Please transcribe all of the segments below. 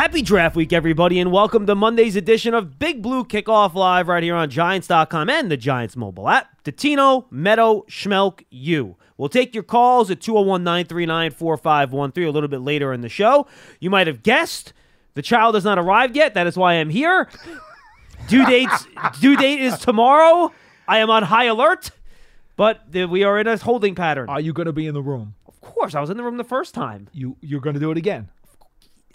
Happy draft week, everybody, and welcome to Monday's edition of Big Blue Kickoff Live right here on Giants.com and the Giants mobile app. Dottino, Medow, Schmeelk, you. We'll take your calls at 201 939 4513 a little bit later in the show. You might have guessed the child has not arrived yet. That is why I'm here. Due dates due date is tomorrow. I am on high alert, but we are in a holding pattern. Are you going to be in the room? Of course, I was in the room the first time. You you're going to do it again?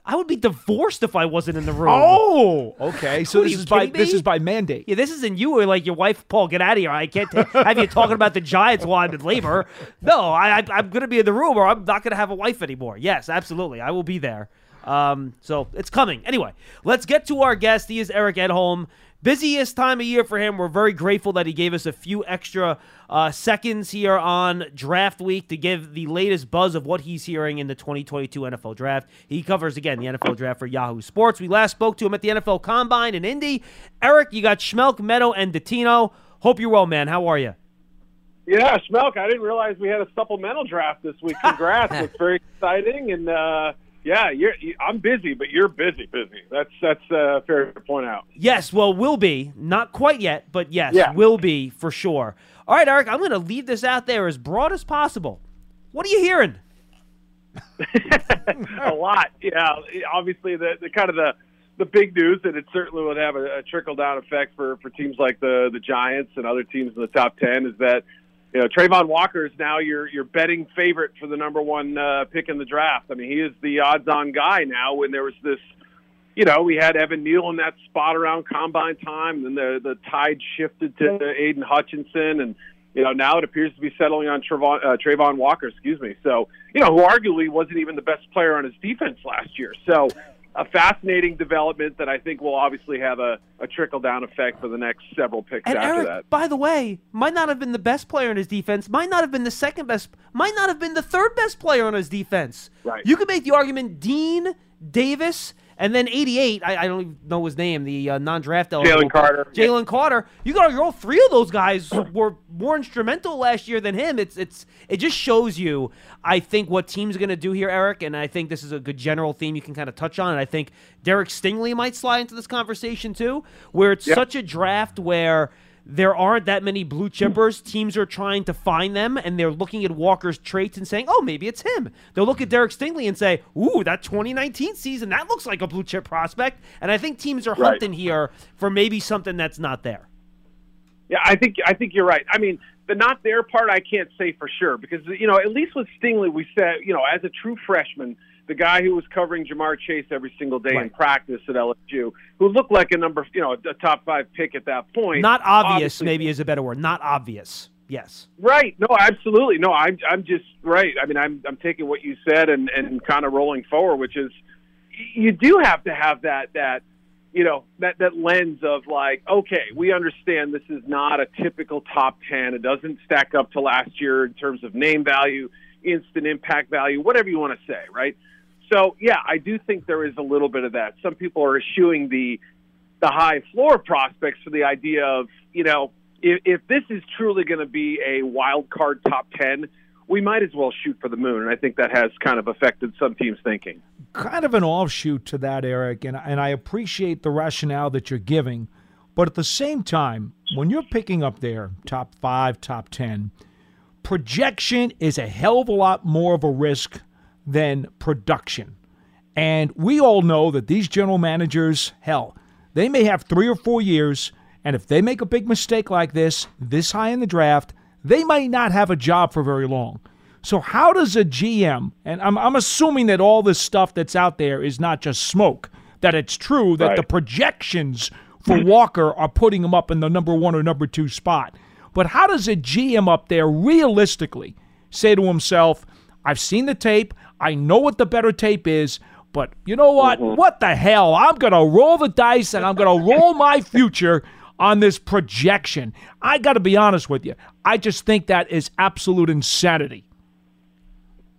I would be divorced if I wasn't in the room. Oh, okay. So this is by kidding this is by mandate. Yeah, this isn't you or like your wife, Paul. Get out of here! I can't ta- have you talking about the Giants while I'm in labor. No, I, I, I'm going to be in the room, or I'm not going to have a wife anymore. Yes, absolutely, I will be there. Um, so it's coming. Anyway, let's get to our guest. He is Eric Edholm. Busiest time of year for him. We're very grateful that he gave us a few extra uh, seconds here on draft week to give the latest buzz of what he's hearing in the 2022 NFL draft. He covers, again, the NFL draft for Yahoo Sports. We last spoke to him at the NFL Combine in Indy. Eric, you got Schmeelk, Medow, and Dottino. Hope you're well, man. How are you? Yeah, Schmeelk, I didn't realize we had a supplemental draft this week. Congrats. it's very exciting. And, uh, yeah, you're, you, I'm busy, but you're busy, busy. That's that's uh, fair to point out. Yes, well, will be. Not quite yet, but yes, Yeah. will be for sure. All right, Eric, I'm going to leave this out there as broad as possible. What are you hearing? a lot. Yeah, obviously the, the kind of the the big news, and it certainly would have a, a trickle down effect for for teams like the the Giants and other teams in the top ten, is that you know Travon Walker is now your your betting favorite for the number one uh, pick in the draft. I mean, he is the odds on guy now. When there was this. You know, we had Evan Neal in that spot around combine time, and then the the tide shifted to Aidan Hutchinson, and you know, now it appears to be settling on Travon, uh, Travon Walker, excuse me. So, you know, who arguably wasn't even the best player on his defense last year. So, a fascinating development that I think will obviously have a, a trickle down effect for the next several picks And after Eric, that. by the way, might not have been the best player in his defense, might not have been the second best, might not have been the third best player on his defense. Right. You could make the argument Dean, Davis, and then 88, I, I don't even know his name, the uh, non draft eligible. Carter. Jalen Carter. You got all three of those guys were more instrumental last year than him. It's it's it just shows you, I think, what teams are going to do here, Eric. And I think this is a good general theme you can kind of touch on. And I think Derek Stingley might slide into this conversation too, where it's such a draft where there aren't that many blue chippers. Teams are trying to find them, and they're looking at Walker's traits and saying, "Oh, maybe it's him." They'll look at Derek Stingley and say, "Ooh, that 2019 season that looks like a blue chip prospect." And I think teams are Right. hunting here for maybe something that's not there. Yeah, I think I think you're right. I mean, the not there part I can't say for sure because you know at least with Stingley we said you know as a true freshman, the guy who was covering Ja'Marr Chase every single day in practice at LSU, who looked like a number you know a top five pick at that point. Not obvious, Obviously- maybe is a better word. Not obvious. Yes. Right. No, absolutely. No, I'm I'm just right. I mean, I'm I'm taking what you said and and kind of rolling forward, which is you do have to have that that you know that that lens of like, okay, we understand this is not a typical top ten. It doesn't stack up to last year in terms of name value, instant impact value, whatever you want to say, right? So yeah, I do think there is a little bit of that. Some people are eschewing the the high floor prospects for the idea of you know if, if this is truly going to be a wild card top 10 we might as well shoot for the moon. And i think that has kind of affected some teams thinking. Kind of an offshoot to that, Eric, and and I appreciate the rationale that you're giving, but at the same time, when you're picking up there top five, top ten, projection is a hell of a lot more of a risk than production. And we all know that these general managers, hell, they may have three or four years, and if they make a big mistake like this, this high in the draft, they might not have a job for very long. So, how does a GM, and I'm, I'm assuming that all this stuff that's out there is not just smoke, that it's true that Right. the projections for hmm. Walker are putting him up in the number one or number two spot. But how does a GM up there realistically say to himself, I've seen the tape, I know what the better tape is, but you know what? Mm-hmm. What the hell? I'm going to roll the dice and I'm going to roll my future on this projection. I got to be honest with you. I just think that is absolute insanity.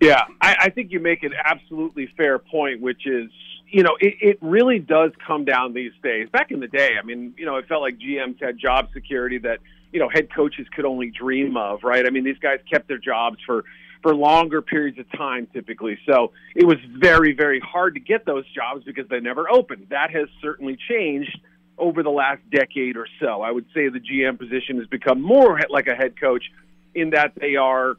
Yeah, I, I think you make an absolutely fair point, which is, you know, it, it really does come down these days. Back in the day, I mean, you know, it felt like GMs had job security that, you know, head coaches could only dream of, right? I mean, these guys kept their jobs for for longer periods of time typically. So it was very, very hard to get those jobs because they never opened. That has certainly changed over the last decade or so. I would say the GM position has become more like a head coach in that they are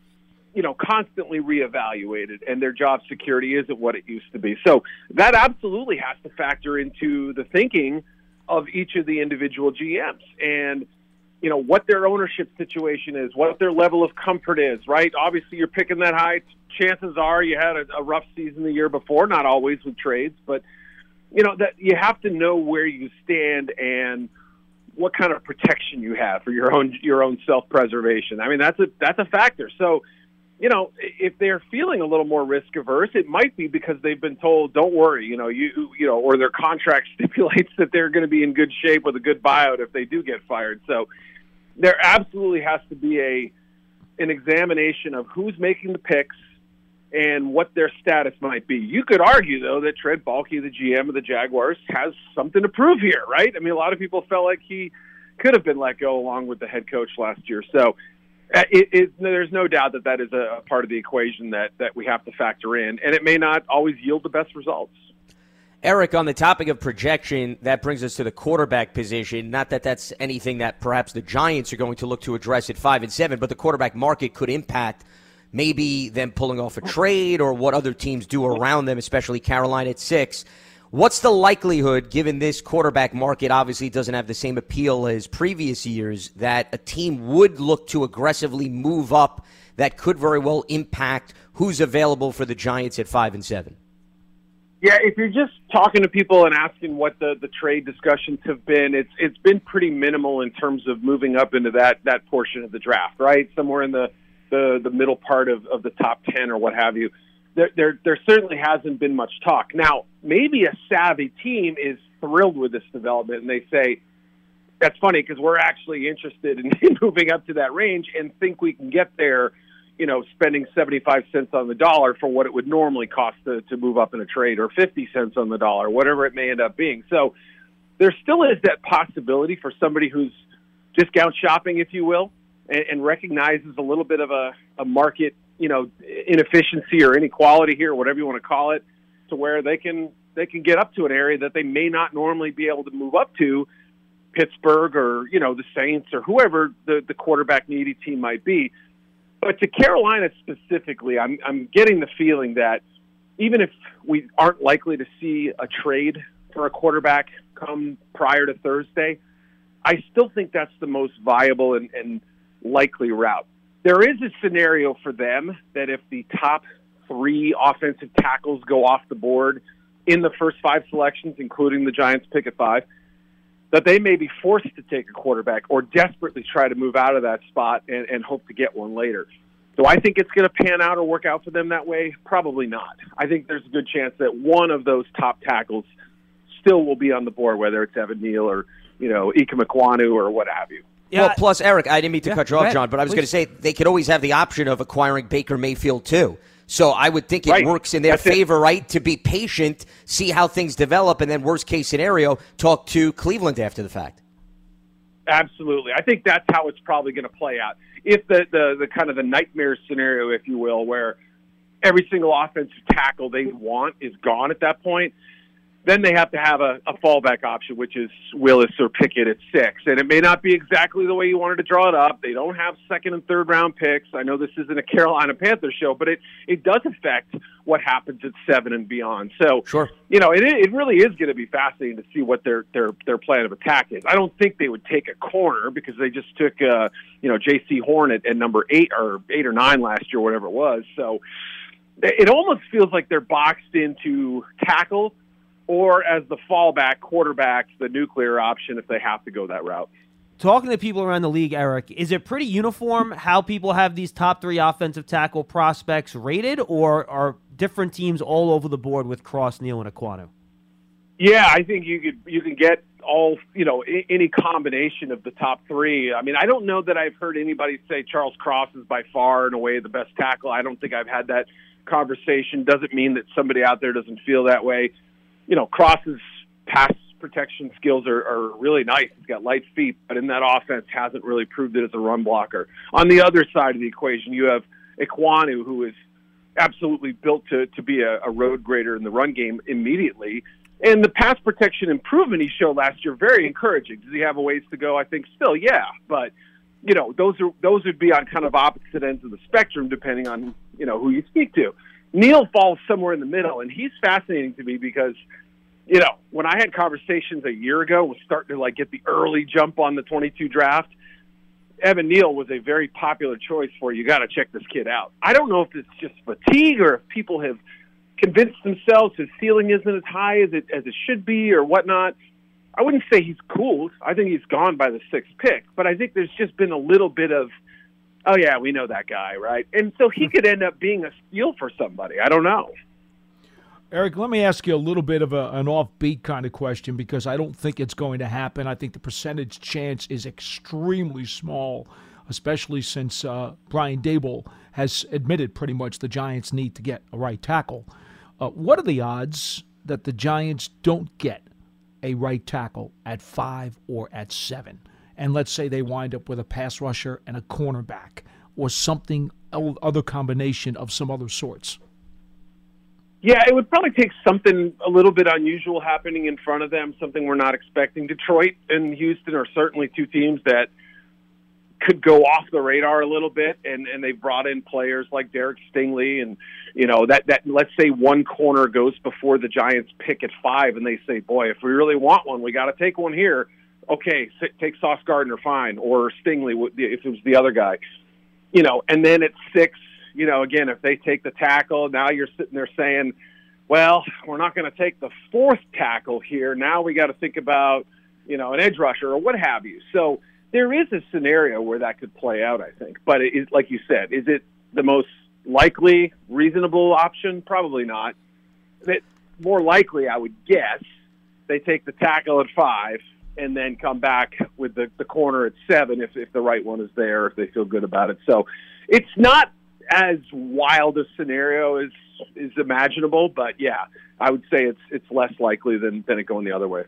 you know, constantly reevaluated and their job security isn't what it used to be. So that absolutely has to factor into the thinking of each of the individual GMs and you know what their ownership situation is, what their level of comfort is, right? Obviously you're picking that high. Chances are you had a, a rough season the year before, not always with trades, but you know that you have to know where you stand and what kind of protection you have for your own your own self preservation. I mean that's a that's a factor. So you know, if they're feeling a little more risk averse, it might be because they've been told, "Don't worry," you know, you you know, or their contract stipulates that they're going to be in good shape with a good buyout if they do get fired. So there absolutely has to be a an examination of who's making the picks and what their status might be. You could argue though that Trent Baalke, the GM of the Jaguars, has something to prove here, right? I mean, a lot of people felt like he could have been let go along with the head coach last year. So Uh, it, it, there's no doubt that that is a, part of the equation that, that we have to factor in, and it may not always yield the best results. Eric, on the topic of projection, that brings us to the quarterback position. Not that that's anything that perhaps the Giants are going to look to address at five and seven, but the quarterback market could impact maybe them pulling off a trade or what other teams do around them, especially Carolina at six. What's the likelihood, given this quarterback market obviously doesn't have the same appeal as previous years, that a team would look to aggressively move up that could very well impact who's available for the Giants at five and seven? Yeah, if you're just talking to people and asking what the, the trade discussions have been, it's it's been pretty minimal in terms of moving up into that that portion of the draft, right? Somewhere in the the, the middle part of, of the top ten or what have you there, there, there certainly hasn't been much talk. Now, maybe a savvy team is thrilled with this development, and they say, that's funny because we're actually interested in, in moving up to that range and think we can get there, you know, spending 75 cents on the dollar for what it would normally cost to, to move up in a trade or 50 cents on the dollar, whatever it may end up being. So there still is that possibility for somebody who's discount shopping, if you will, and, and recognizes a little bit of a, a market you know inefficiency or inequality here, whatever you want to call it, to where they can they can get up to an area that they may not normally be able to move up to, Pittsburgh or you know the Saints or whoever the the quarterback needy team might be. But to Carolina specifically, I'm I'm getting the feeling that even if we aren't likely to see a trade for a quarterback come prior to Thursday, I still think that's the most viable and, and likely route. There is a scenario for them that if the top three offensive tackles go off the board in the first five selections, including the Giants pick at five, that they may be forced to take a quarterback or desperately try to move out of that spot and, and hope to get one later. Do I think it's going to pan out or work out for them that way? Probably not. I think there's a good chance that one of those top tackles still will be on the board, whether it's Evan Neal or you know Ikem Ekwonu or what have you. Yeah. Well, plus Eric, I didn't mean to yeah, cut you off, John, but I was going to say they could always have the option of acquiring Baker Mayfield too. So I would think it right. works in their That's favor, it. right? To be patient, see how things develop, and then worst case scenario, talk to Cleveland after the fact. Absolutely, I think that's how it's probably going to play out. If the, the the kind of the nightmare scenario, if you will, where every single offensive tackle they want is gone at that point, then they have to have a, a fallback option, which is Willis or Pickett at six. And it may not be exactly the way you wanted to draw it up. They don't have second and third round picks. I know this isn't a Carolina Panthers show, but it, it does affect what happens at seven and beyond. So, sure. you know, it, it really is going to be fascinating to see what their, their, their plan of attack is. I don't think they would take a corner because they just took, uh, you know, Jaycee Horn at, at number eight or eight or nine last year, whatever it was. So, it almost feels like they're boxed into tackle or as the fallback quarterback, the nuclear option if they have to go that route. Talking to people around the league, Eric, is it pretty uniform how people have these top three offensive tackle prospects rated, or are different teams all over the board with Cross, Neal, and Ekwonu? Yeah, I think you could you can get all you know any combination of the top three. I mean, I don't know that I've heard anybody say Charles Cross is by far and away the best tackle. I don't think I've had that conversation. Doesn't mean that somebody out there doesn't feel that way. You know, Cross's pass protection skills are, are really nice. He's got light feet, but in that offense hasn't really proved it as a run blocker. On the other side of the equation, you have Ekwonu, who is absolutely built to, to be a, a road grader in the run game immediately. And the pass protection improvement he showed last year, very encouraging. Does he have a ways to go? I think still, yeah. But, you know, those are those would be on kind of opposite ends of the spectrum depending on, you know, who you speak to. Neal falls somewhere in the middle, and he's fascinating to me because – you know, when I had conversations a year ago, was starting to like get the early jump on the 22 draft. Evan Neal was a very popular choice for you. Got to check this kid out. I don't know if it's just fatigue or if people have convinced themselves his ceiling isn't as high as it as it should be or whatnot. I wouldn't say he's cooled. I think he's gone by the sixth pick, but I think there's just been a little bit of, oh yeah, we know that guy, right? And so he could end up being a steal for somebody. I don't know. Eric, let me ask you a little bit of a, an offbeat kind of question because I don't think it's going to happen. I think the percentage chance is extremely small, especially since uh, Brian Daboll has admitted pretty much the Giants need to get a right tackle. Uh, what are the odds that the Giants don't get a right tackle at five or at seven? And let's say they wind up with a pass rusher and a cornerback or something other combination of some other sorts. Yeah, it would probably take something a little bit unusual happening in front of them, something we're not expecting. Detroit and Houston are certainly two teams that could go off the radar a little bit, and and they've brought in players like Derek Stingley, and you know that that let's say one corner goes before the Giants pick at five, and they say, boy, if we really want one, we got to take one here. Okay, take Sauce Gardner, fine, or Stingley if it was the other guy, you know, and then at six you know, again, if they take the tackle, now you're sitting there saying, well, we're not going to take the fourth tackle here. Now we got to think about, you know, an edge rusher or what have you. So there is a scenario where that could play out, I think. But it is, like you said, is it the most likely, reasonable option? Probably not. But more likely, I would guess, they take the tackle at five and then come back with the, the corner at seven if, if the right one is there, if they feel good about it. So it's not as wild a scenario as is imaginable, but yeah, I would say it's it's less likely than than it going the other way.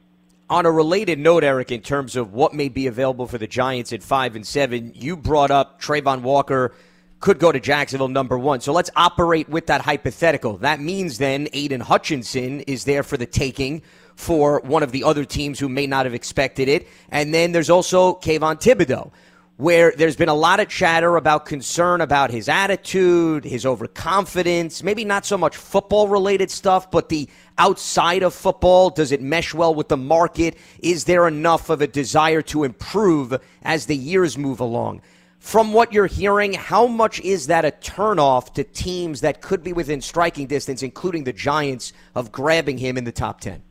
On a related note, Eric, in terms of what may be available for the Giants at five and seven, you brought up Travon Walker could go to Jacksonville number one. So let's operate with that hypothetical. That means then Aidan Hutchinson is there for the taking for one of the other teams who may not have expected it. And then there's also Kayvon Thibodeaux, where there's been a lot of chatter about concern about his attitude, his overconfidence, maybe not so much football related stuff, but the outside of football. Does it mesh well with the market? Is there enough of a desire to improve as the years move along? From what you're hearing, how much is that a turnoff to teams that could be within striking distance, including the Giants, of grabbing him in the top 10?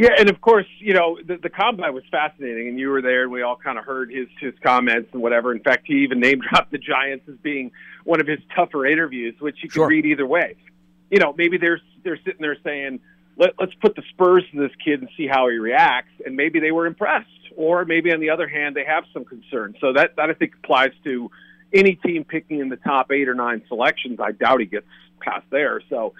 Yeah, and of course, you know the, the combine was fascinating, and you were there, and we all kind of heard his his comments and whatever. In fact, he even name dropped the Giants as being one of his tougher interviews, which you could Sure. read either way. You know, maybe they're they're sitting there saying, Let, "Let's put the Spurs to this kid and see how he reacts," and maybe they were impressed, or maybe on the other hand, they have some concern. So that that I think applies to any team picking in the top eight or nine selections. I doubt he gets past there. So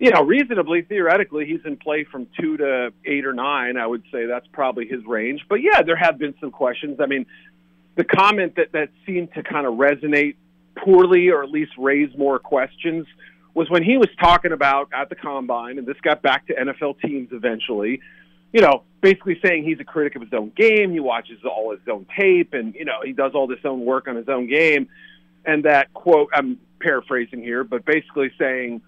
you know, reasonably, theoretically, he's in play from two to eight or nine. I would say that's probably his range. But yeah, there have been some questions. I mean, the comment that that seemed to kind of resonate poorly, or at least raise more questions, was when he was talking about at the combine, and this got back to NFL teams eventually. You know, basically saying he's a critic of his own game. He watches all his own tape, and you know, he does all this own work on his own game. And that quote, I'm paraphrasing here, but basically saying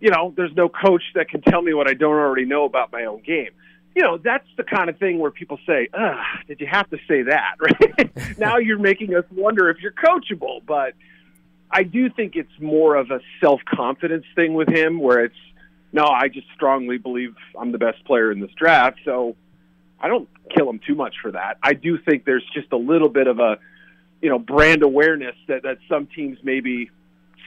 you know, there's no coach that can tell me what I don't already know about my own game. You know, that's the kind of thing where people say, Ugh, did you have to say that? Right? now you're making us wonder if you're coachable. But I do think it's more of a self confidence thing with him where it's, no, I just strongly believe I'm the best player in this draft. So I don't kill him too much for that. I do think there's just a little bit of a, you know, brand awareness that, that some teams may be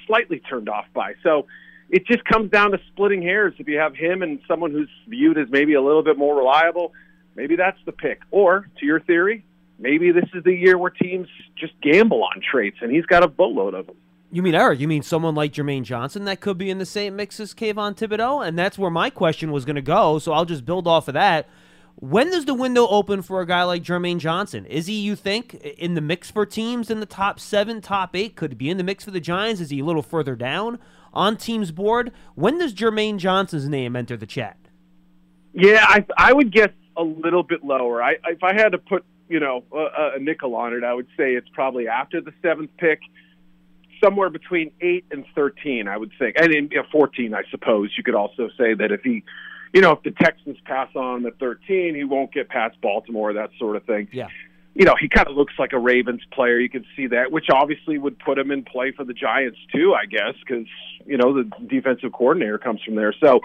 slightly turned off by. So, it just comes down to splitting hairs. If you have him and someone who's viewed as maybe a little bit more reliable, maybe that's the pick. Or to your theory, maybe this is the year where teams just gamble on traits, and he's got a boatload of them. You mean Eric? You mean someone like Jermaine Johnson that could be in the same mix as Kayvon Thibodeaux? And that's where my question was going to go. So I'll just build off of that. When does the window open for a guy like Jermaine Johnson? Is he, you think, in the mix for teams in the top seven, top eight? Could be in the mix for the Giants? Is he a little further down on teams' board? When does Jermaine Johnson's name enter the chat? Yeah, I I would guess a little bit lower. I if I had to put you know a, a nickel on it, I would say it's probably after the seventh pick, somewhere between eight and thirteen. I would think, and in you know, fourteen, I suppose you could also say that if he, you know, if the Texans pass on the thirteen, he won't get past Baltimore, that sort of thing. Yeah. You know, he kind of looks like a Ravens player. You can see that, which obviously would put him in play for the Giants too, I guess, because you know the defensive coordinator comes from there. So,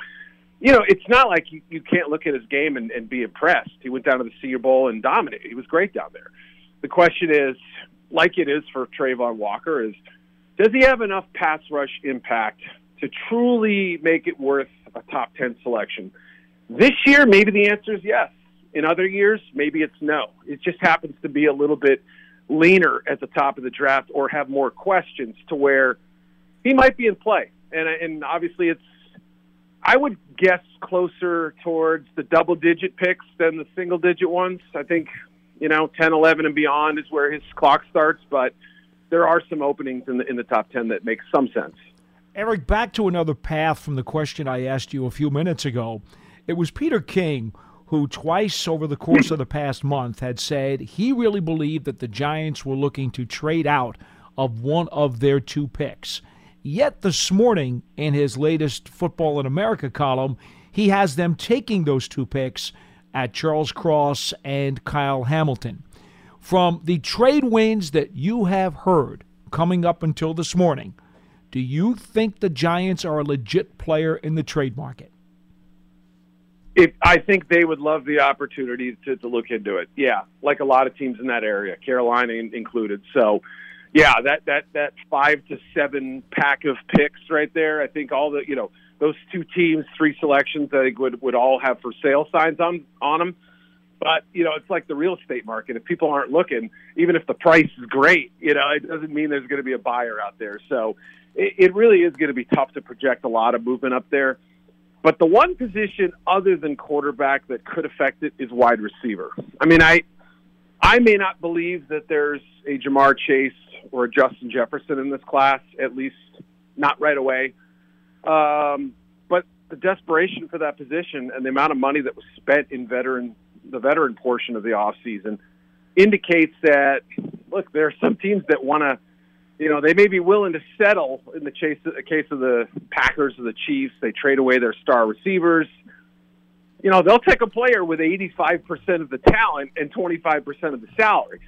you know, it's not like you, you can't look at his game and, and be impressed. He went down to the Senior Bowl and dominated. He was great down there. The question is, like it is for Travon Walker, is does he have enough pass rush impact to truly make it worth a top 10 selection? This year, maybe the answer is yes. In other years, maybe it's no. It just happens to be a little bit leaner at the top of the draft or have more questions to where he might be in play. And, and obviously, it's, I would guess closer towards the double digit picks than the single digit ones. I think, you know, 10, 11 and beyond is where his clock starts, but there are some openings in the in the top 10 that make some sense. Eric, back to another path from the question I asked you a few minutes ago. It was Peter King who twice over the course of the past month had said he really believed that the Giants were looking to trade out of one of their two picks. Yet this morning, in his latest Football in America column, he has them taking those two picks at Charles Cross and Kyle Hamilton. From the trade winds that you have heard coming up until this morning, do you think the Giants are a legit player in the trade market? If I think they would love the opportunity to, to look into it. Yeah, like a lot of teams in that area, Carolina in, included. So, yeah, that that that five to seven pack of picks right there. I think all the you know those two teams, three selections, I think would would all have for sale signs on on them. But you know, it's like the real estate market. If people aren't looking, even if the price is great, you know, it doesn't mean there's going to be a buyer out there. So it, it really is going to be tough to project a lot of movement up there. But the one position other than quarterback that could affect it is wide receiver. I mean, I I may not believe that there's a Ja'Marr Chase or a Justin Jefferson in this class, at least not right away. Um, but the desperation for that position and the amount of money that was spent in veteran the veteran portion of the off season indicates that look, there are some teams that want to you know, they may be willing to settle in the chase, case of the Packers or the Chiefs. They trade away their star receivers. You know, they'll take a player with 85% of the talent and 25% of the salary.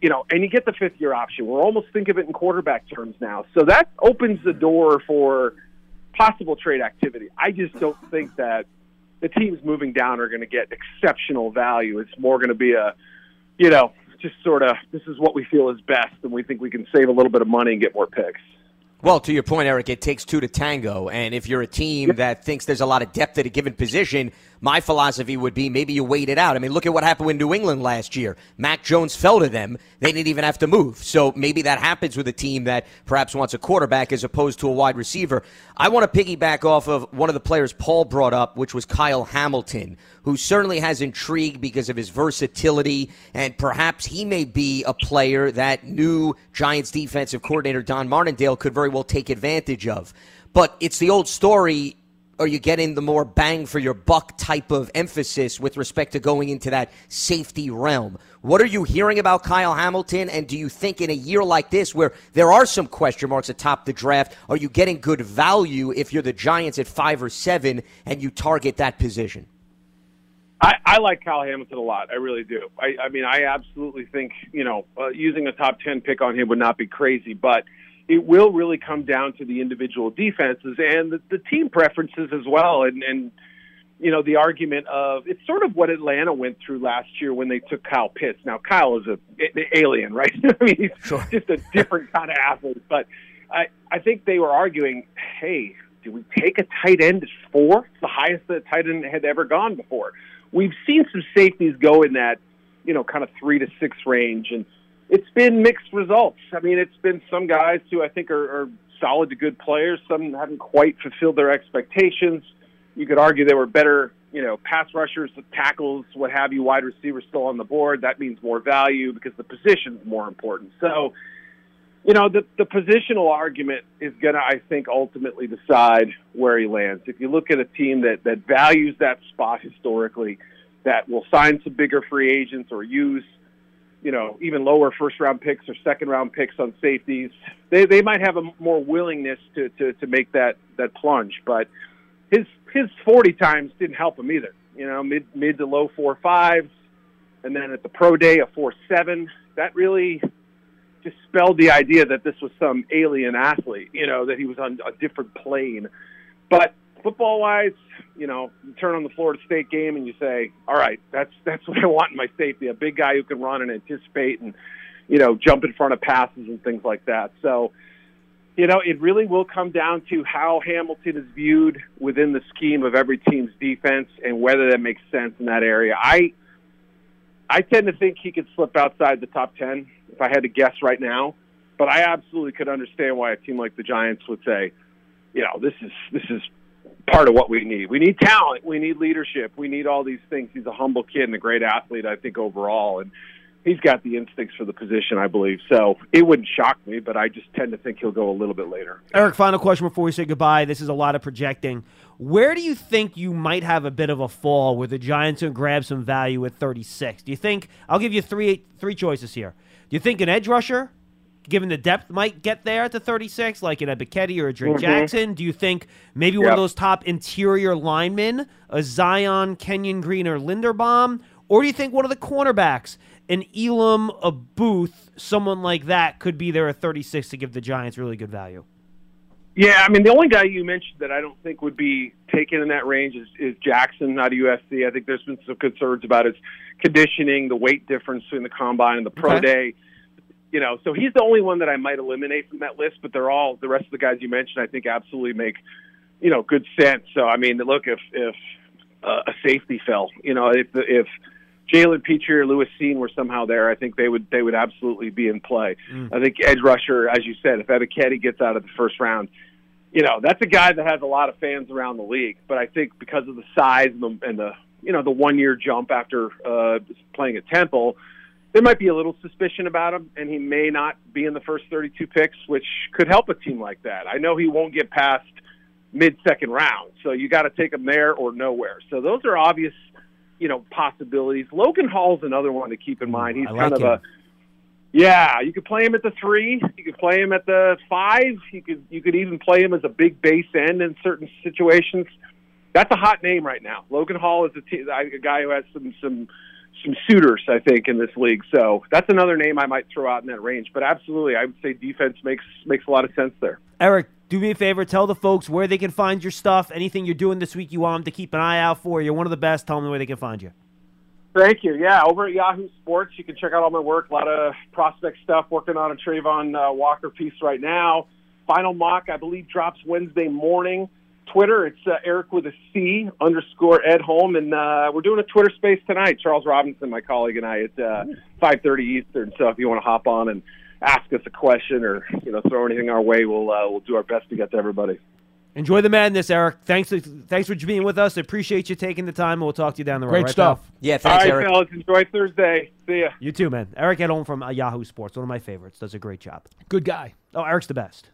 You know, and you get the fifth year option. We're almost think of it in quarterback terms now. So that opens the door for possible trade activity. I just don't think that the teams moving down are going to get exceptional value. It's more going to be a, you know, just sort of this is what we feel is best, and we think we can save a little bit of money and get more picks. Well, to your point, Eric, it takes two to tango. And if you're a team that thinks there's a lot of depth at a given position, my philosophy would be maybe you wait it out. I mean, look at what happened with New England last year. Mac Jones fell to them. They didn't even have to move. So maybe that happens with a team that perhaps wants a quarterback as opposed to a wide receiver. I want to piggyback off of one of the players Paul brought up, which was Kyle Hamilton, who certainly has intrigue because of his versatility. And perhaps he may be a player that new Giants defensive coordinator Don Martindale could very well take advantage of. But it's the old story are you getting the more bang for your buck type of emphasis with respect to going into that safety realm? What are you hearing about Kyle Hamilton? And do you think in a year like this, where there are some question marks atop the draft, are you getting good value if you're the Giants at five or seven and you target that position? I, I like Kyle Hamilton a lot. I really do. I, I mean, I absolutely think you know uh, using a top ten pick on him would not be crazy, but it will really come down to the individual defenses and the, the team preferences as well. And, and you know, the argument of it's sort of what Atlanta went through last year when they took Kyle Pitts. Now, Kyle is a, an alien, right? I mean, he's sure. just a different kind of athlete. But I, I think they were arguing, hey, do we take a tight end at four? It's the highest that tight end had ever gone before. we've seen some safeties go in that, you know, kind of three to six range, and it's been mixed results. I mean, it's been some guys who I think are, are solid to good players. Some haven't quite fulfilled their expectations. You could argue they were better, you know, pass rushers, tackles, what have you, wide receivers still on the board. That means more value because the position's more important. So, you know, the, the positional argument is going to, I think, ultimately decide where he lands. If you look at a team that, that values that spot historically, that will sign some bigger free agents or use, you know, even lower first round picks or second round picks on safeties, they, they might have a more willingness to, to, to make that, that plunge. But his his 40 times didn't help him either. You know, mid mid to low four fives, and then at the pro day a four seven. That really dispelled the idea that this was some alien athlete. You know, that he was on a different plane. But football wise, you know, you turn on the Florida State game and you say, "All right, that's that's what I want in my safety: a big guy who can run and anticipate and you know jump in front of passes and things like that." So you know, it really will come down to how Hamilton is viewed within the scheme of every team's defense and whether that makes sense in that area. I I tend to think he could slip outside the top 10 if I had to guess right now, but I absolutely could understand why a team like the Giants would say, you know, this is this is part of what we need. We need talent, we need leadership, we need all these things. He's a humble kid and a great athlete, I think overall and he's got the instincts for the position, I believe. So it wouldn't shock me, but I just tend to think he'll go a little bit later. Eric, final question before we say goodbye. This is a lot of projecting. Where do you think you might have a bit of a fall where the Giants can grab some value at 36? Do you think I'll give you three three choices here? Do you think an edge rusher, given the depth, might get there at the 36, like in a Ebiketie or a Drake Mhm. Jackson? Do you think maybe one of those top interior linemen, a Zion, Kenyon Green, or Linderbaum? Or do you think one of the cornerbacks, an Elam, a Booth, someone like that, could be there at 36 to give the Giants really good value? Yeah, I mean, the only guy you mentioned that I don't think would be taken in that range is, is Jackson out of USC. I think there's been some concerns about his conditioning, the weight difference between the combine and the pro Okay. day. You know, so he's the only one that I might eliminate from that list. But they're all the rest of the guys you mentioned. I think absolutely make you know good sense. So I mean, look if if uh, a safety fell, you know, if if Jalen Pitre or Lewis Cine were somehow there, I think they would they would absolutely be in play. I think edge rusher, as you said, if Ebiketie gets out of the first round, you know that's a guy that has a lot of fans around the league. But I think because of the size and the, and the you know the one year jump after uh, playing at Temple, there might be a little suspicion about him, and he may not be in the first 32 picks, which could help a team like that. I know he won't get past mid second round, so you got to take him there or nowhere. So those are obvious, you know, possibilities. Logan Hall's another one to keep in mind. He's I kind of him. a yeah, you could play him at the three. You could play him at the five. You could you could even play him as a big base end in certain situations. That's a hot name right now. Logan Hall is a, t- a guy who has some some some suitors, I think, in this league. So that's another name I might throw out in that range. But absolutely, I would say defense makes makes a lot of sense there. Eric, do me a favor. Tell the folks where they can find your stuff. Anything you're doing this week you want them to keep an eye out for. You're one of the best. Tell them where they can find you. Thank you. Yeah, over at Yahoo Sports, you can check out all my work. A lot of prospect stuff. Working on a Travon uh, Walker piece right now. Final mock, I believe, drops Wednesday morning. Twitter, it's uh, Eric with a C underscore Edholm, and uh, we're doing a Twitter space tonight. Charles Robinson, my colleague, and I at uh, five thirty Eastern. So if you want to hop on and ask us a question or you know throw anything our way, we'll uh, we'll do our best to get to everybody. Enjoy the madness, Eric. Thanks, thanks for being with us. I appreciate you taking the time, and we'll talk to you down the road. Great right, stuff. pal? Yeah, thanks, right, Eric. fellas, enjoy Thursday. See ya. You too, man. Eric Edholm from uh, Yahoo Sports, one of my favorites. Does a great job. Good guy. Oh, Eric's the best.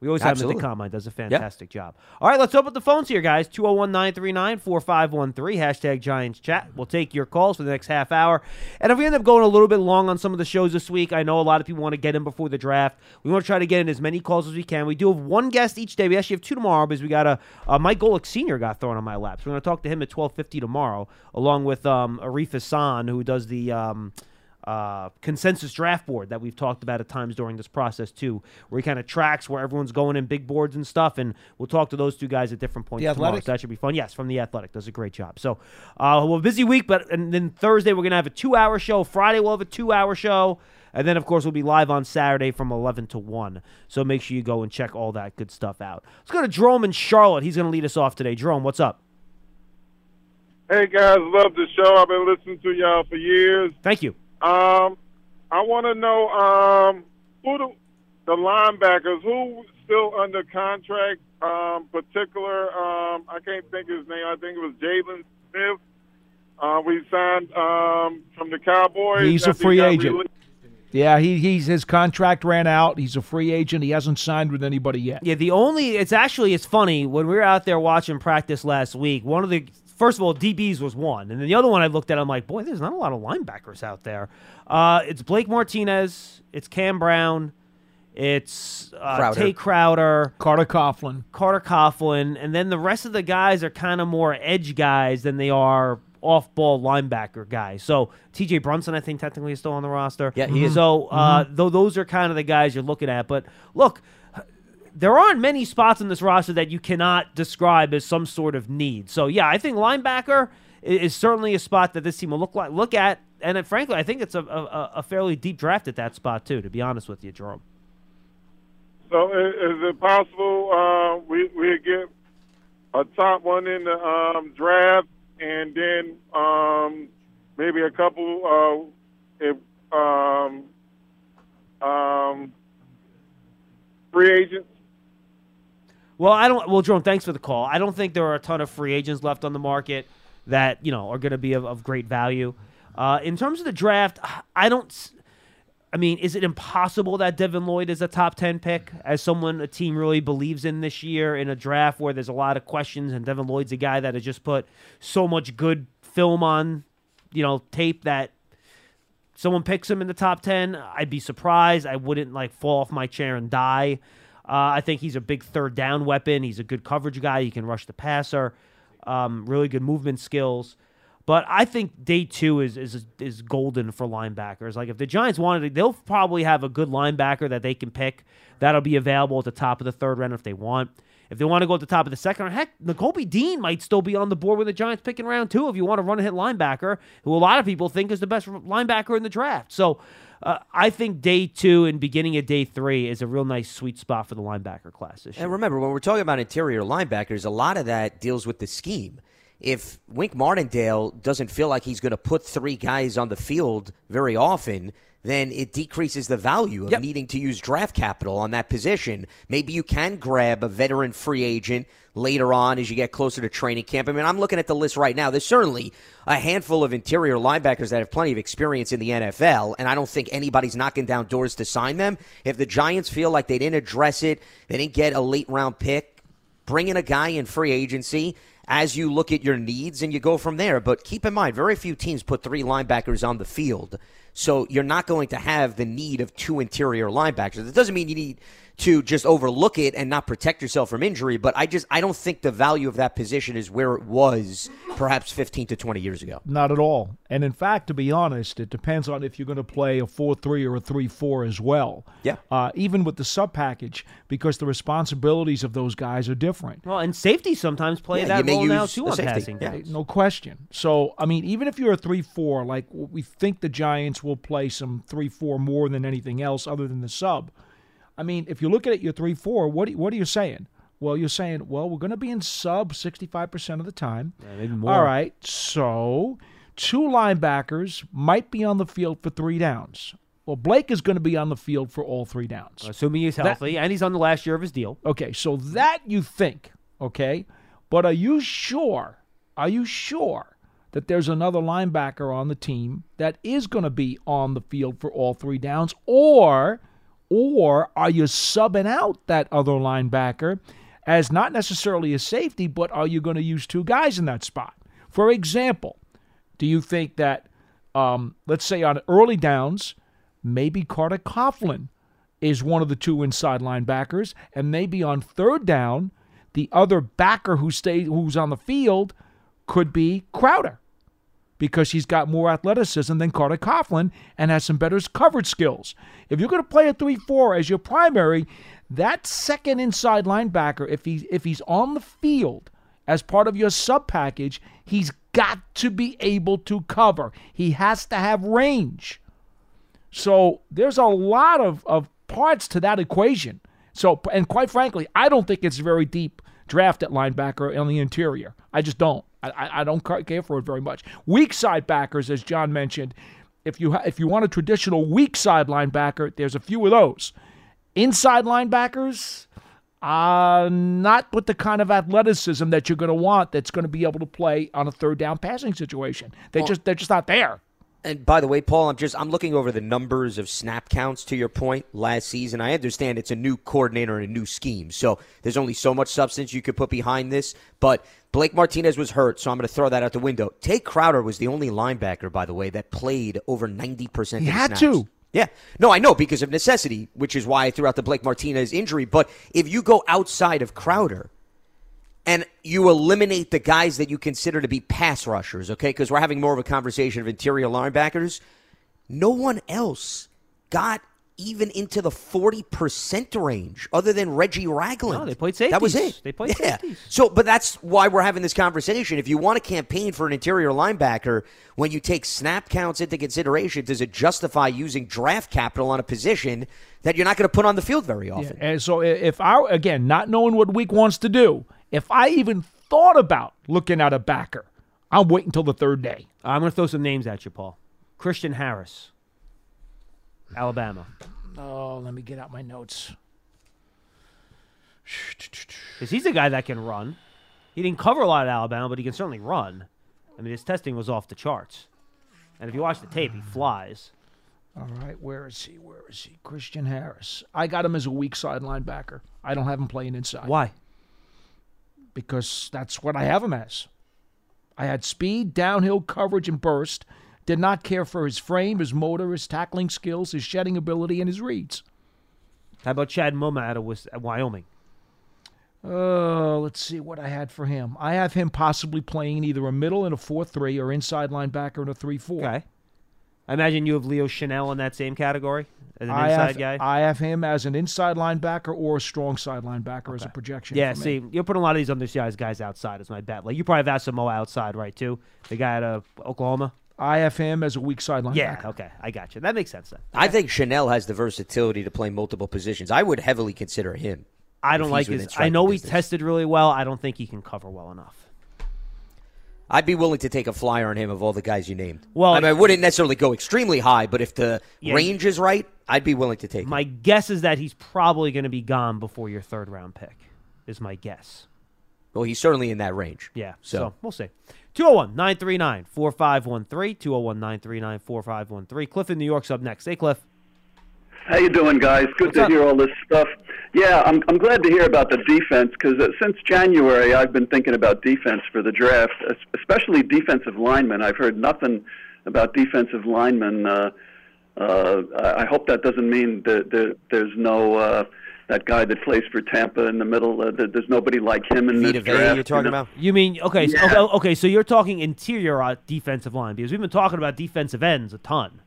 We always have him at the combine. Does a fantastic job. All right, let's open the phones here, guys. 201 939 4513. Hashtag Giants Chat. We'll take your calls for the next half hour. And if we end up going a little bit long on some of the shows this week, I know a lot of people want to get in before the draft. We want to try to get in as many calls as we can. We do have one guest each day. We actually have two tomorrow because we got a uh, Mike Golic Sr. got thrown on my lap. So we're going to talk to him at 1250 tomorrow, along with um, Arif Hassan, who does the. Um, uh, consensus draft board that we've talked about at times during this process too, where he kind of tracks where everyone's going in big boards and stuff, and we'll talk to those two guys at different points The tomorrow. Athletic? So that should be fun. Yes, from the Athletic, does a great job. So, uh, well, busy week, but and then Thursday we're gonna have a two-hour show. Friday we'll have a two-hour show, and then of course we'll be live on Saturday from eleven to one. So make sure you go and check all that good stuff out. Let's go to Jerome in Charlotte. He's gonna lead us off today. Jerome, what's up? Hey guys, love the show. I've been listening to y'all for years. Thank you. Um, I want to know um, who the, the linebackers who still under contract. Um, particular, um, I can't think of his name. I think it was Jaylon Smith. Uh, we signed um, from the Cowboys. He's a after he free agent. released. Yeah, he, he's his contract ran out. He's a free agent. He hasn't signed with anybody yet. Yeah, the only it's actually it's funny when we were out there watching practice last week. One of the first of all DBs was one, and then the other one I looked at. I'm like, boy, there's not a lot of linebackers out there. Uh, it's Blake Martinez, it's Cam Brown, it's uh, Crowder. Tae Crowder, Carter Coughlin. Carter Coughlin, and then the rest of the guys are kind of more edge guys than they are off-ball linebacker guys. So T.J. Brunson, I think, technically is still on the roster. Yeah, he is. So uh, though those are kind of the guys you're looking at. But look, there aren't many spots in this roster that you cannot describe as some sort of need. So yeah, I think linebacker is certainly a spot that this team will look like look at. And frankly, I think it's a, a, a fairly deep draft at that spot too. To be honest with you, Jerome. So is it possible uh, we we get a top one in the um, draft, and then um, maybe a couple uh, if um, um, free agents? Well, I don't. Well, Jerome, thanks for the call. I don't think there are a ton of free agents left on the market that you know are going to be of, of great value. Uh, in terms of the draft, I don't. I mean, is it impossible that Devin Lloyd is a top ten pick as someone a team really believes in this year in a draft where there's a lot of questions and Devin Lloyd's a guy that has just put so much good film on, you know, tape that someone picks him in the top 10, I'd be surprised. I wouldn't like fall off my chair and die. Uh, I think he's a big third down weapon. He's a good coverage guy. He can rush the passer, um, really good movement skills. But I think day two is, is is golden for linebackers. Like if the Giants wanted to, they'll probably have a good linebacker that they can pick that'll be available at the top of the third round if they want. If they want to go at the top of the second round, heck, Nakobe Dean might still be on the board with the Giants picking round two if you want to run a hit linebacker, who a lot of people think is the best linebacker in the draft. So uh, I think day two and beginning of day three is a real nice sweet spot for the linebacker class this year. And remember, when we're talking about interior linebackers, a lot of that deals with the scheme. If Wink Martindale doesn't feel like he's going to put three guys on the field very often, then it decreases the value of Yep. needing to use draft capital on that position. Maybe you can grab a veteran free agent later on as you get closer to training camp. I mean, I'm looking at the list right now. There's certainly a handful of interior linebackers that have plenty of experience in the NFL, and I don't think anybody's knocking down doors to sign them. If the Giants feel like they didn't address it, they didn't get a late round pick, bring in a guy in free agency as you look at your needs and you go from there. But keep in mind, very few teams put three linebackers on the field. So you're not going to have the need of two interior linebackers. It doesn't mean you need to just overlook it and not protect yourself from injury, but I just I don't think the value of that position is where it was perhaps 15 to 20 years ago. Not at all. And in fact, to be honest, it depends on if you're going to play a 4 3 or a 3 4 as well. Yeah. Uh, even with the sub package, because the responsibilities of those guys are different. Well, and safety sometimes play Yeah, that role now use too on safety. passing Yeah. No question. So, I mean, even if you're a 3 4, like we think the Giants will play some 3 4 more than anything else other than the sub. I mean, if you look at it, your 3 4, what, what are you saying? Well, you're saying, well, we're going to be in sub 65% of the time. maybe more. All right. So, two linebackers might be on the field for three downs. Well, Blake is going to be on the field for all three downs. Assuming he's healthy and he's on the last year of his deal. Okay, so that you think, okay? But are you sure? Are you sure that there's another linebacker on the team that is going to be on the field for all three downs or or are you subbing out that other linebacker as not necessarily a safety, but are you going to use two guys in that spot? For example, do you think that um, let's say on early downs, maybe Carter Coughlin is one of the two inside linebackers, and maybe on third down, the other backer who stays who's on the field could be Crowder because he's got more athleticism than Carter Coughlin and has some better coverage skills. If you're going to play a 3-4 as your primary, that second inside linebacker, if he if he's on the field as part of your sub package, he's got to be able to cover. He has to have range. So there's a lot of, of parts to that equation. So, and quite frankly, I don't think it's a very deep draft at linebacker on the interior. I just don't. I, I, don't care for it very much. Weak side backers, as John mentioned, if you ha- if you want a traditional weak side linebacker, there's a few of those. Inside linebackers, uh, not with the kind of athleticism that you're going to want. That's going to be able to play on a third down passing situation. They just they're just not there. And by the way, Paul, I'm just I'm looking over the numbers of snap counts to your point last season. I understand it's a new coordinator and a new scheme, so there's only so much substance you could put behind this. But Blake Martinez was hurt, so I'm going to throw that out the window. Tae Crowder was the only linebacker, by the way, that played over 90 percent. He of had snaps. to. Yeah. No, I know because of necessity, which is why I threw out the Blake Martinez injury. But if you go outside of Crowder and you eliminate the guys that you consider to be pass rushers, okay, because we're having more of a conversation of interior linebackers, no one else got even into the 40% range other than Reggie Ragland. No, they played safety. That was it. They played yeah. safeties. So, but that's why we're having this conversation. If you want to campaign for an interior linebacker, when you take snap counts into consideration, does it justify using draft capital on a position that you're not going to put on the field very often? And so if I again not knowing what Wink wants to do, if I even thought about looking at a backer, I'm waiting until the third day. I'm going to throw some names at you, Paul. Christian Harris, Alabama. Oh, let me get out my notes. Because he's a guy that can run. He didn't cover a lot at Alabama, but he can certainly run. I mean, his testing was off the charts. And if you watch the tape, he flies. All right, where is he? Where is he? Christian Harris. I got him as a weak side linebacker. I don't have him playing inside. Why? Because that's what I have him as. I had speed, downhill coverage, and burst. Did not care for his frame, his motor, his tackling skills, his shedding ability, and his reads. How about Chad Muma out of Wyoming? Uh, let's see what I had for him. I have him possibly playing either a middle in a 4 3 or inside linebacker in a 3 4. Okay. I imagine you have Leo Chenal in that same category as an I inside have, guy. I have him as an inside linebacker or a strong side linebacker as a projection. yeah, for me. see, you're putting a lot of these undersized guys outside, is my bet. Like you probably have Asamoah outside, right? Too the guy out of Oklahoma. I have him as a weak side linebacker. Yeah, okay, I got you. That makes sense then. I think Chenal has the versatility to play multiple positions. I would heavily consider him. I don't like within his. I striking know he tested really well. I don't think he can cover well enough. I'd be willing to take a flyer on him of all the guys you named. Well- I, mean, I wouldn't necessarily go extremely high, but if the Yeah. range is right, I'd be willing to take him. My guess is that he's probably going to be gone before your third round pick. Is my guess. Well, he's certainly in that range. Yeah. So, So, we'll see. 201 939 4513. 201 939 4513. Cliff in New York's up next. Hey, Cliff. How you doing, guys? Good What's to up? hear all this stuff. Yeah, I'm I'm glad to hear about the defense because uh, since January I've been thinking about defense for the draft, especially defensive linemen. I've heard nothing about defensive linemen. Uh, uh, I hope that doesn't mean that that there's no uh, that guy that plays for Tampa in the middle. Uh, that there's nobody like him in Vea, draft. you're talking you know? about? You mean, okay, so, Yeah. okay, okay, so you're talking interior uh, defensive line because we've been talking about defensive ends a ton.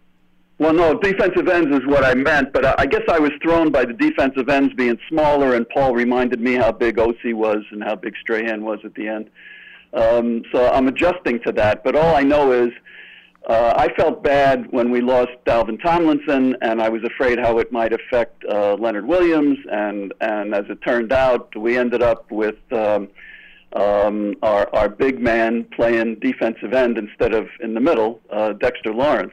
Well, no, defensive ends is what I meant, but I I guess I was thrown by the defensive ends being smaller, and Paul reminded me how big Osi was and how big Strahan was at the end. Um, so I'm adjusting to that, but all I know is uh, I felt bad when we lost Dalvin Tomlinson, and I was afraid how it might affect uh, Leonard Williams, and, and as it turned out, we ended up with. Um, um, our, our big man playing defensive end instead of in the middle, uh, Dexter Lawrence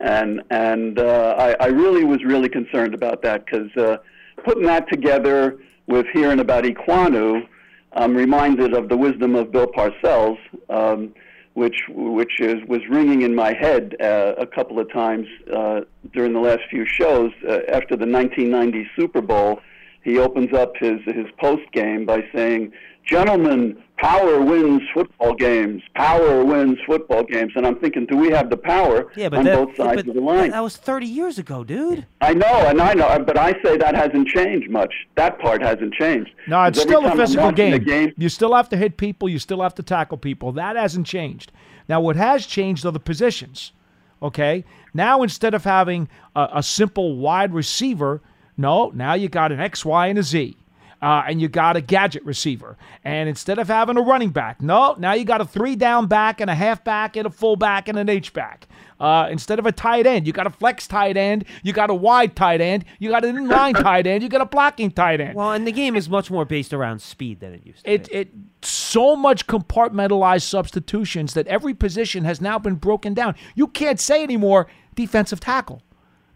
and and uh, I, I really was really concerned about that because uh, putting that together with hearing about Ekwonu, I'm reminded of the wisdom of Bill Parcells, um, which which is was ringing in my head uh, a couple of times uh, during the last few shows uh, after the 1990 Super Bowl. He opens up his his post game by saying, "Gentlemen, power wins football games. Power wins football games." And I'm thinking, do we have the power Yeah, but on that, both sides but of the line? that was 30 years ago, dude. I know, and I know, but I say that hasn't changed much. That part hasn't changed. No, it's 'Cause every still a physical watching a game. game. You still have to hit people. You still have to tackle people. That hasn't changed. Now, what has changed are the positions. Okay. Now, instead of having a, a simple wide receiver, no, now you got an X, Y, and a Z. Uh, and you got a gadget receiver. And instead of having a running back, no, now you got a three down back and a half back and a full back and an H back. Uh, instead of a tight end, you got a flex tight end, you got a wide tight end, you got an inline tight end, you got a blocking tight end. Well, and the game is much more based around speed than it used to It be. it so much compartmentalized substitutions that every position has now been broken down. You can't say anymore defensive tackle.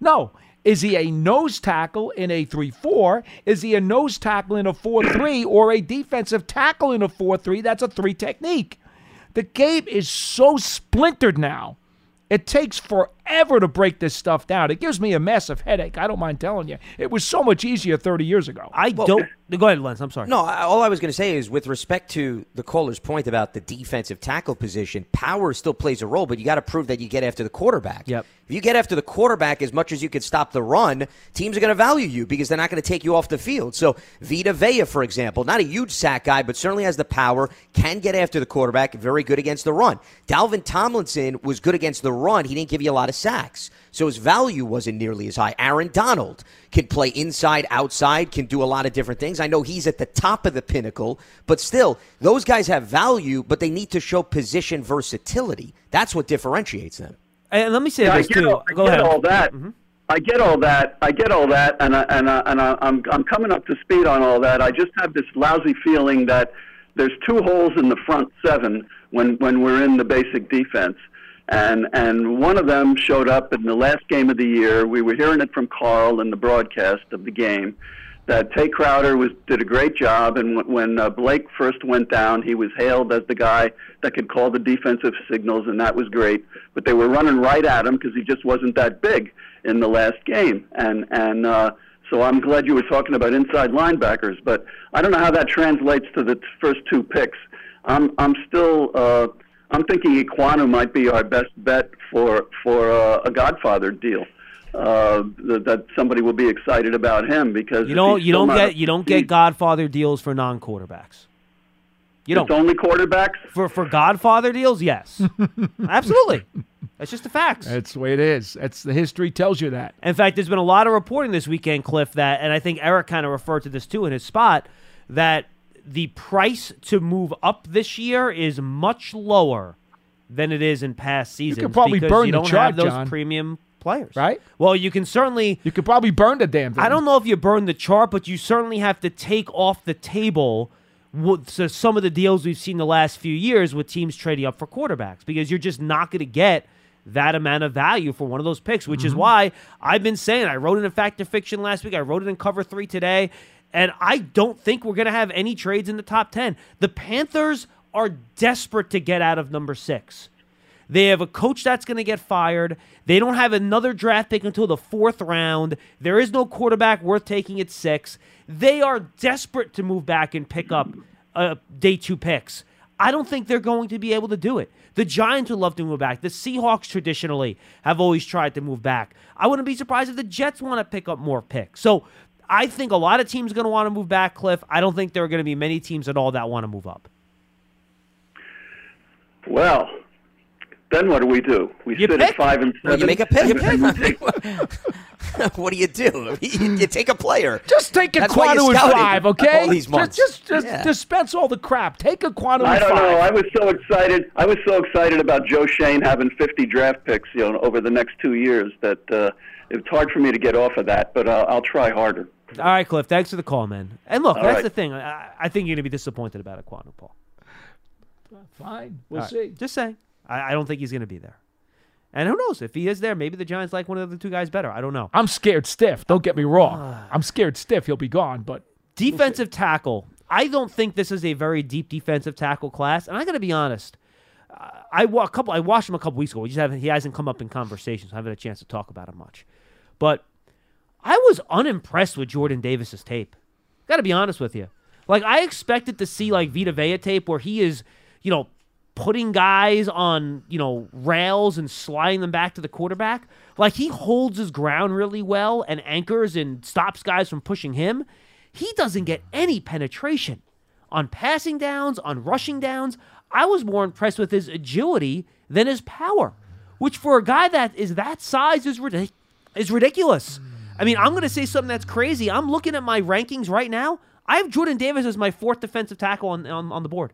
No. Is he a nose tackle in a 3 4? Is he a nose tackle in a 4 3 or a defensive tackle in a 4 3? That's a three technique. The game is so splintered now. It takes forever to break this stuff down. It gives me a massive headache. I don't mind telling you. It was so much easier 30 years ago. I don't. Go ahead, Lance. I'm sorry. No, all I was going to say is with respect to the caller's point about the defensive tackle position, power still plays a role, but you got to prove that you get after the quarterback. Yep. If you get after the quarterback as much as you can stop the run, teams are going to value you because they're not going to take you off the field. So Vita Vea, for example, not a huge sack guy, but certainly has the power, can get after the quarterback, very good against the run. Dalvin Tomlinson was good against the run. He didn't give you a lot of sacks. So his value wasn't nearly as high. Aaron Donald can play inside, outside, can do a lot of different things. I know he's at the top of the pinnacle, but still, those guys have value, but they need to show position versatility. That's what differentiates them. And let me say Yeah, I this get, too. all, I Go get ahead. all that. Mm-hmm. I get all that. I get all that, and I, and I, and I, I'm I'm coming up to speed on all that. I just have this lousy feeling that there's two holes in the front seven when when we're in the basic defense, and and one of them showed up in the last game of the year. We were hearing it from Carl in the broadcast of the game. That Tae Crowder was did a great job, and when, when uh, Blake first went down, he was hailed as the guy that could call the defensive signals, and that was great. But they were running right at him because he just wasn't that big in the last game, and and uh, so I'm glad you were talking about inside linebackers. But I don't know how that translates to the t- first two picks. I'm I'm still uh, I'm thinking Ekwonu might be our best bet for for uh, a Godfather deal. Uh, that, that somebody will be excited about him because You don't. You don't not get. You don't get Godfather deals for non-quarterbacks. You It's don't. only quarterbacks. For for Godfather deals, yes, absolutely. That's just the facts. That's the way it is. That's the history tells you that. In fact, there's been a lot of reporting this weekend, Cliff, that, and I think Eric kind of referred to this too in his spot, that the price to move up this year is much lower than it is in past seasons. probably because burn you the don't chart, have those John. premium players, Right? Well, you can certainly. You could probably burn the damn thing. I don't know if you burn the chart, but you certainly have to take off the table so some of the deals we've seen the last few years with teams trading up for quarterbacks because you're just not going to get that amount of value for one of those picks, which is Mhm. why I've been saying I wrote it in Fact or Fiction last week. I wrote it in Cover Three today, and I don't think we're going to have any trades in the top ten. The Panthers are desperate to get out of number six. They have a coach that's going to get fired. They don't have another draft pick until the fourth round. There is no quarterback worth taking at six. They are desperate to move back and pick up uh, day two picks. I don't think they're going to be able to do it. The Giants would love to move back. The Seahawks traditionally have always tried to move back. I wouldn't be surprised if the Jets want to pick up more picks. So I think a lot of teams are going to want to move back, Cliff. I don't think there are going to be many teams at all that want to move up. Well, then what do we do? We sit at five and Well, seven. you make a pick. And- what do you do? You, you take a player. Just take a That's why Ekwonu in five, okay? All these months. Just, just, just Yeah. dispense all the crap. Take Ekwonu I don't five. know. I was so excited. I was so excited about Joe Schoen having 50 draft picks, you know, over the next two years that uh, it's hard for me to get off of that. But uh, I'll try harder. All right, Cliff. Thanks for the call, man. And look, All that's right. the thing. I, I think you're going to be disappointed about Ekwonu, Paul. Fine. We'll All right. see. Just saying. I, I don't think he's going to be there. And who knows? If he is there, maybe the Giants like one of the two guys better. I don't know. I'm scared stiff. Don't get me wrong. I'm scared stiff. He'll be gone, but Defensive tackle. I don't think this is a very deep defensive tackle class. And I got to be honest. uh, I wa- a couple. I watched him a couple weeks ago. We just haven't. He hasn't come up in conversations. I haven't had a chance to talk about him much. But I was unimpressed with Jordan Davis's tape. Got to be honest with you. Like I expected to see like Vita Vea tape where he is, you know, putting guys on, you know, rails and sliding them back to the quarterback. Like he holds his ground really well and anchors and stops guys from pushing him. He doesn't get any penetration on passing downs, on rushing downs. I was more impressed with his agility than his power, which for a guy that is that size is ridic- is ridiculous. I mean, I'm going to say something that's crazy. I'm looking at my rankings right now. I have Jordan Davis as my fourth defensive tackle on, on, on the board.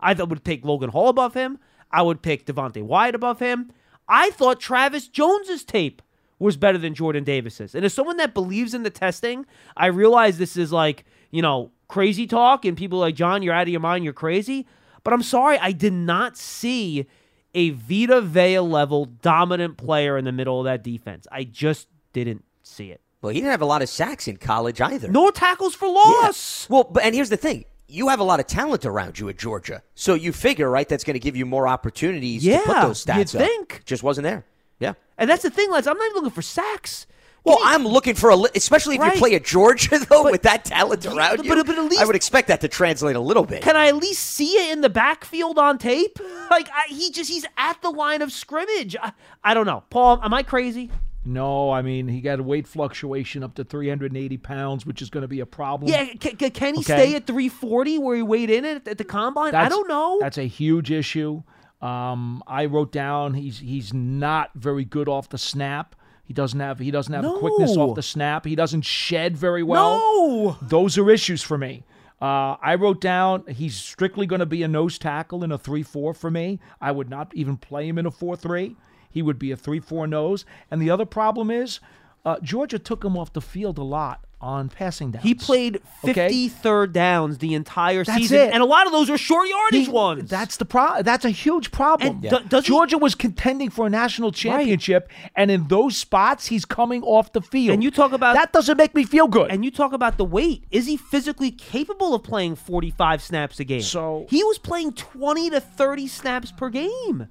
I would pick Logan Hall above him. I would pick Devonte Wyatt above him. I thought Travis Jones's tape was better than Jordan Davis's. And as someone that believes in the testing, I realize this is like, you know, crazy talk and people like John, you're out of your mind, you're crazy. But I'm sorry, I did not see a Vita Vea level dominant player in the middle of that defense. I just didn't see it. Well, he didn't have a lot of sacks in college either. No tackles for loss. Well, but and here's the thing. You have a lot of talent around you at Georgia. So you figure, right, that's going to give you more opportunities to put Yeah, those stats you'd up. think. Just wasn't there. Yeah. And that's the thing, lads. I'm not even looking for sacks. Well, I'm looking for a, li- especially if Right. you play at Georgia though, with that talent around but- you. but- but at least- I would expect that to translate a little bit. Can I at least see it in the backfield on tape? Like I, he just he's at the line of scrimmage. I, I don't know, Paul. Am I crazy? No, I mean he got a weight fluctuation up to 380 pounds, which is going to be a problem. Yeah, can, can, can he Okay. stay at 340 where he weighed in at, at the combine? I don't know. That's a huge issue. Um, I wrote down he's he's not very good off the snap. He doesn't have he doesn't have quickness off the snap. He doesn't shed very well. No. Those are issues for me. Uh, I wrote down he's strictly going to be a nose tackle in a 3 4 for me. I would not even play him in a 4 3. He would be a 3 4 nose. And the other problem is uh, Georgia took him off the field a lot on passing downs. He played 50 Okay? downs the entire That's season, it. and a lot of those are short yardage He- ones. That's the pro- That's a huge problem. Do- does he- Georgia was contending for a national championship, and in those spots, he's coming off the field. And you talk about that doesn't make me feel good. And you talk about the weight. Is he physically capable of playing 45 snaps a game? So- he was playing 20 to 30 snaps per game.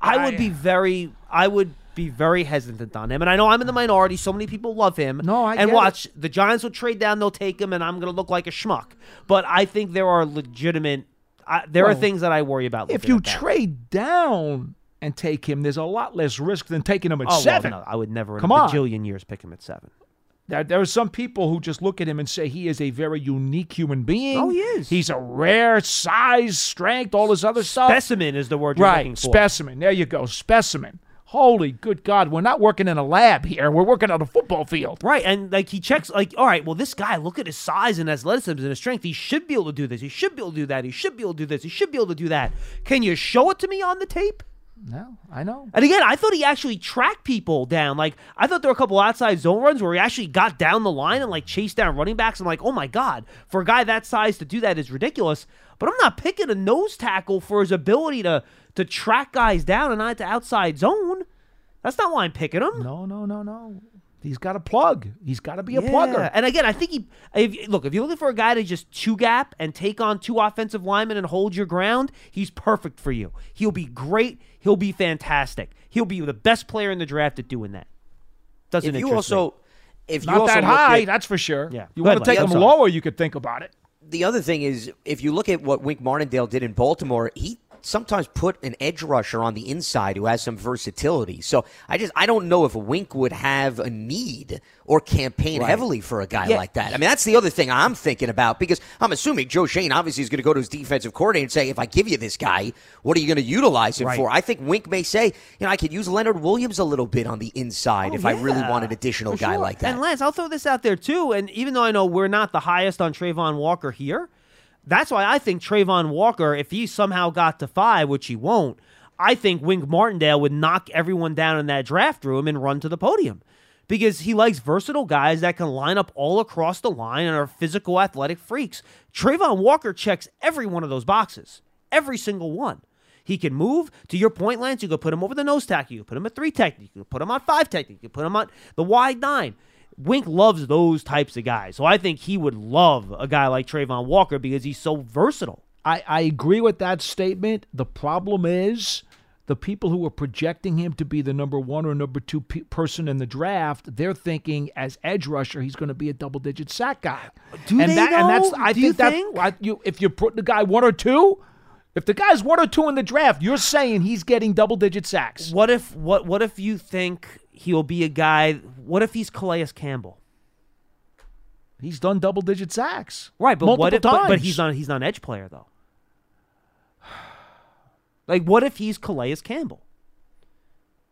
I would be very I would be very hesitant on him. And I know I'm in the minority. So many people love him. No, I And get it. watch, the Giants will trade down, they'll take him, and I'm going to look like a schmuck. But I think there are legitimate I, there are things that I worry about. if you trade down and take him, there's a lot less risk than taking him at Oh, well, seven. no, I would never in Come a on. bajillion years pick him at seven. There, there are some people who just look at him and say he is a very unique human being. Oh, he is. He's a rare size, strength, all this other stuff. Specimen is the word you're right, looking for. specimen. There you go, specimen. Holy good God, we're not working in a lab here. We're working on a football field. Right, and like he checks, like, all right, well, this guy, look at his size and athleticism and his strength. He should be able to do this. He should be able to do that. He should be able to do this. He should be able to do that. Can you show it to me on the tape? No, I know. And again, I thought he actually tracked people down. Like, I thought there were a couple outside zone runs where he actually got down the line and like chased down running backs. I'm like, oh my God, for a guy that size to do that is ridiculous. But I'm not picking a nose tackle for his ability to to track guys down and not to outside zone. That's not why I'm picking him. No, no, no, no. He's got a plug. He's got to be a Yeah. plugger. And again, I think he. If, look, if you're looking for a guy to just two gap and take on two offensive linemen and hold your ground, he's perfect for you. He'll be great. He'll be fantastic. He'll be the best player in the draft at doing that. Doesn't if you interest also, me. if you Not also that high, at- that's for sure. Yeah. You want to take Len. him lower, you could think about it. the other thing is, if you look at what Wink Martindale did in Baltimore, he sometimes put an edge rusher on the inside who has some versatility. So I just I don't know if Wink would have a need or campaign heavily for a guy Yeah. like that. I mean, that's the other thing I'm thinking about because I'm assuming Joe Schoen obviously is going to go to his defensive coordinator and say, if I give you this guy, what are you going to utilize him Right. for? I think Wink may say, you know, I could use Leonard Williams a little bit on the inside Oh, if I really yeah, want an additional for guy sure. like that. And Lance, I'll throw this out there too. And even though I know we're not the highest on Travon Walker here, that's why I think Travon Walker, if he somehow got to five, which he won't, I think Wink Martindale would knock everyone down in that draft room and run to the podium. Because he likes versatile guys that can line up all across the line and are physical athletic freaks. Travon Walker checks every one of those boxes. Every single one. He can move. To your point, Lance, you could put him over the nose tackle. You could put him at three technique. You could put him on five technique. You could put him on the wide nine. Wink loves those types of guys. So I think he would love a guy like Travon Walker because he's so versatile. I, I agree with that statement. The problem is the people who are projecting him to be the number one or number two pe- person in the draft, they're thinking as edge rusher, he's going to be a double digit sack guy. Do and they, that, And that's? I Do you think that think? I- you, if you put the guy one or two, if the guy's one or two in the draft, you're saying he's getting double digit sacks. What if what what if you think he'll be a guy what if he's Calais Campbell? He's done double digit sacks. Right, but multiple what if but, but he's not he's not an edge player though. Like what if he's Calais Campbell?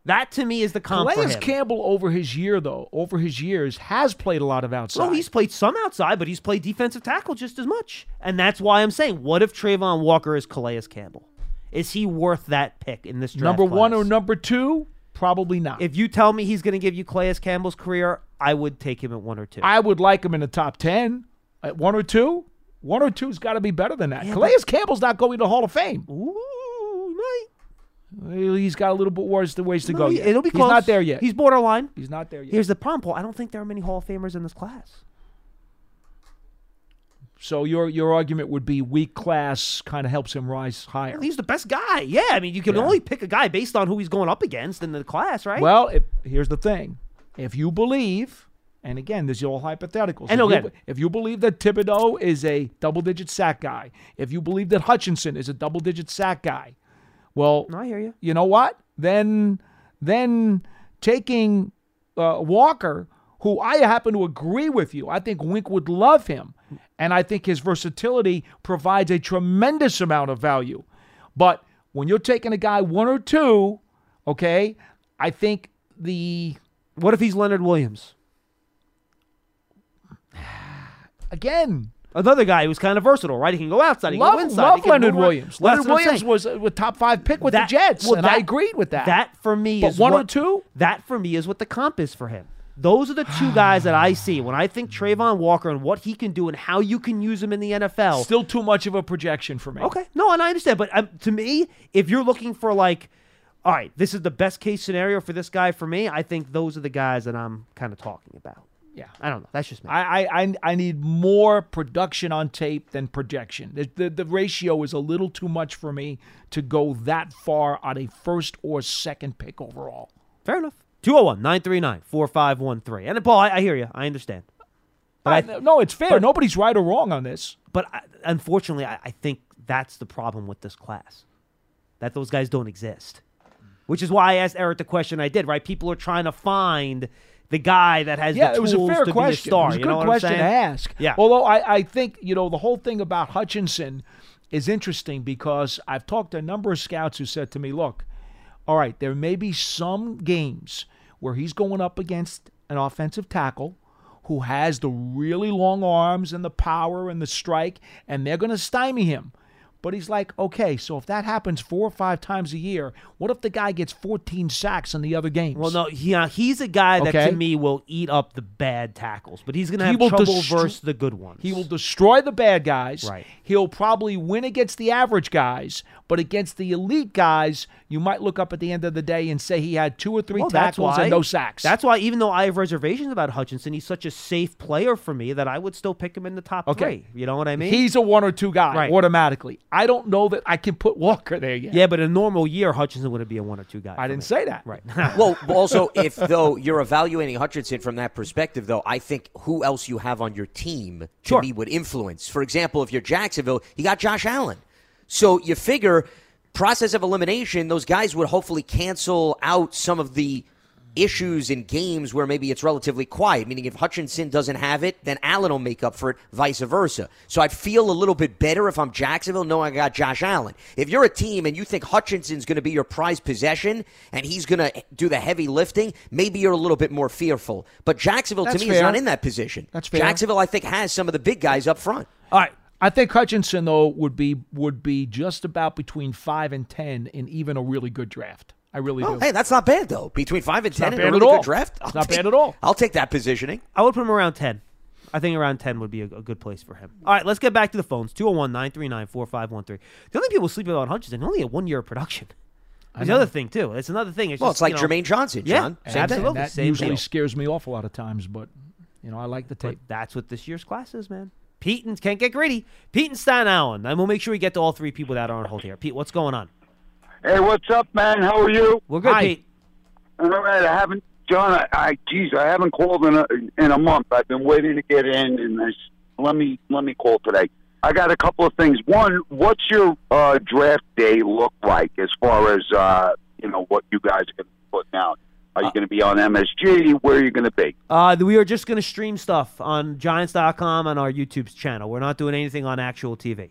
That to me is the comp Calais. Campbell over his year though, over his years has played a lot of outside. Well, he's played some outside, but he's played defensive tackle just as much. And that's why I'm saying, what if Travon Walker is Calais Campbell? Is he worth that pick in this draft? number one class? or number two, probably not. If you tell me he's going to give you Calais Campbell's career, I would take him at one or two. I would like him in the top ten. At one or two, one or two's got to be better than that. Calais Campbell's not going to the Hall of Fame. Ooh, might. He's got a little bit worse the ways to No, go. he-. It'll be He's close. not there yet. He's borderline. He's not there yet. Here's the problem, Paul. I don't think there are many Hall of Famers in this class. So your your argument would be weak class kind of helps him rise higher. He's the best guy. Yeah, I mean, you can Yeah. only pick a guy based on who he's going up against in the class, right? Well, if, here's the thing: if you believe, and again, this is all hypotheticals. And if, you, again- if you believe that Thibodeaux is a double-digit sack guy, if you believe that Hutchinson is a double-digit sack guy, well, I hear you. You know what? Then, then taking uh, Walker, who I happen to agree with you, I think Wink would love him, and I think his versatility provides a tremendous amount of value. But when you're taking a guy one or two, okay, I think the what if he's Leonard Williams? Again, another guy who's kind of versatile, right? He can go outside, he can go inside. love Leonard. Williams. Well, Leonard what Williams was a top five pick with That- the Jets, well, and I agreed with that. That for me But is one or two? That for me is what the comp is for him. Those are the two guys that I see when I think Travon Walker and what he can do and how you can use him in the NFL. Still too much of a projection for me. Okay, no, and I understand, but um, to me, if you're looking for like, all right, this is the best case scenario for this guy for me, I think those are the guys that I'm kind of talking about. Yeah. I don't know. That's just me. I, I, I, I need more production on tape than projection. The, the, the ratio is a little too much for me to go that far on a first or second pick overall. Fair enough. 201 939 4513. And Paul, I, I hear you. I understand. But I, no, it's fair. but- Nobody's right or wrong on this. But I, unfortunately, I, I think that's the problem with this class. That those guys don't exist. Which is why I asked Eric the question I did, right? People are trying to find the guy that has Yeah, the it was a fair to question. be a star. It was a you good know what question to ask. Yeah. Although I, I think, you know, the whole thing about Hutchinson is interesting because I've talked to a number of scouts who said to me, look, all right, there may be some games where he's going up against an offensive tackle who has the really long arms and the power and the strike, and they're going to stymie him. But he's like, okay, so if that happens four or five times a year, what if the guy gets 14 sacks in the other games? Well, no, he, uh, he's a guy that Okay. to me will eat up the bad tackles, but he's going to He have will trouble destro- versus the good ones. He will destroy the bad guys. Right. He'll probably win against the average guys, but against the elite guys, you might look up at the end of the day and say he had two or three Well, tackles why, and no sacks. That's why, even though I have reservations about Hutchinson, he's such a safe player for me that I would still pick him in the top Okay. three. You know what I mean? He's a one or two guy Right. automatically. I don't know that I can put Walker there yet. yeah, but in a normal year, Hutchinson wouldn't be a one or two guy. I didn't me. say that. Right. well, also, if though you're evaluating Hutchinson from that perspective, though, I think who else you have on your team to Sure. me would influence. For example, if you're Jacksonville, you got Josh Allen, so you figure process of elimination, those guys would hopefully cancel out some of the issues in games where maybe it's relatively quiet. Meaning, if Hutchinson doesn't have it, then Allen will make up for it, vice versa. So I'd feel a little bit better if I'm Jacksonville knowing I got Josh Allen. If you're a team and you think Hutchinson's going to be your prized possession and he's going to do the heavy lifting, maybe you're a little bit more fearful. But Jacksonville, That's to me, is not in that position. That's fair. Jacksonville, I think, has some of the big guys up front. All right. I think Hutchinson though would be would be just about between five and ten in even a really good draft. I really Oh, do. hey, that's not bad though. Between five and ten not in a bad really at all. good draft, I'll not take- bad at all. I'll take that positioning. I would put him around 10. I think around 10 would be a, a good place for him. All right, let's get back to the phones. 201 939 4513. The only people sleeping on Hutchinson, only a one year of production. There's another thing, too. It's another thing. It's Well, just, it's like you know- Jermaine Johnson, Yeah, John. And Same that, absolutely. and that Same usually deal. scares me off a lot of times, but you know I like the But tape. that's what this year's class is, man. Pete and can't get greedy. Pete and Staten Island. And we'll make sure we get to all three people that are on hold here. Pete, what's going on? Hey, what's up, man? How are you? We're good, Hi. Pete. All right, I haven't, John. I, I geez, I haven't called in a in a month. I've been waiting to get in, and I s let me let me call today. I got a couple of things. One, what's your uh, draft day look like as far as uh, you know what you guys are going to be putting out? Are you going to be on MSG? Where are you going to be? Uh, we are just going to stream stuff on Giants.com on our YouTube channel. We're not doing anything on actual TV.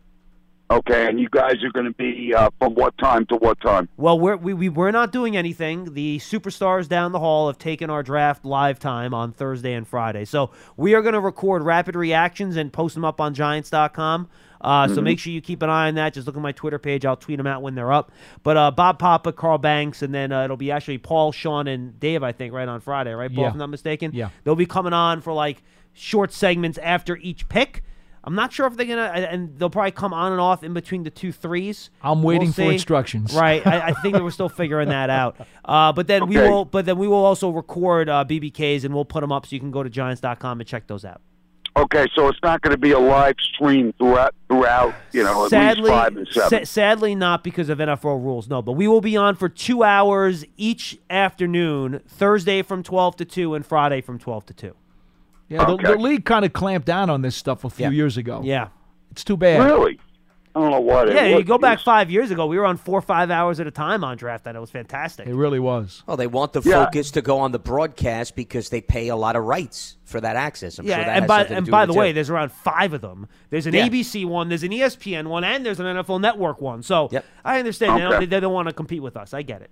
Okay, and you guys are going to be uh, from what time to what time? Well, we're, we, we, we're not doing anything. The superstars down the hall have taken our draft live time on Thursday and Friday. So we are going to record rapid reactions and post them up on Giants.com. Uh, So make sure you keep an eye on that. Just look at my Twitter page. I'll tweet them out when they're up. But uh, Bob Papa, Carl Banks, and then uh, it'll be actually Paul, Sean, and Dave, I think, right on Friday, right, Paul, Yeah. if I'm not mistaken? Yeah. They'll be coming on for like short segments after each pick. I'm not sure if they're gonna, and- and they'll probably come on and off in between the two threes. I'm waiting We'll for instructions. Right, I, I think that we're still figuring that out. Uh, but then we will, but then we will also record uh, BBKs and we'll put them up so you can go to Giants.com and check those out. Okay, so it's not going to be a live stream throughout, throughout you know, at sadly, least five and seven. sa- sadly not because of NFL rules. No, but we will be on for two hours each afternoon, Thursday from twelve to two, and Friday from twelve to two. Yeah, the, Okay. the league kind of clamped down on this stuff a few Yeah. years ago. Yeah. It's too bad. Really? I don't know what. Yeah, it you go back five years ago, we were on four or five hours at a time on draft night. It was fantastic. It really was. Well, they want the Yeah. focus to go on the broadcast because they pay a lot of rights for that access. I'm yeah, sure that and has by to and do by the it, way, too. there's around five of them. There's an Yeah. ABC one, there's an ESPN one, and there's an NFL Network one. So Yep. I understand they don't, they don't want to compete with us. I get it.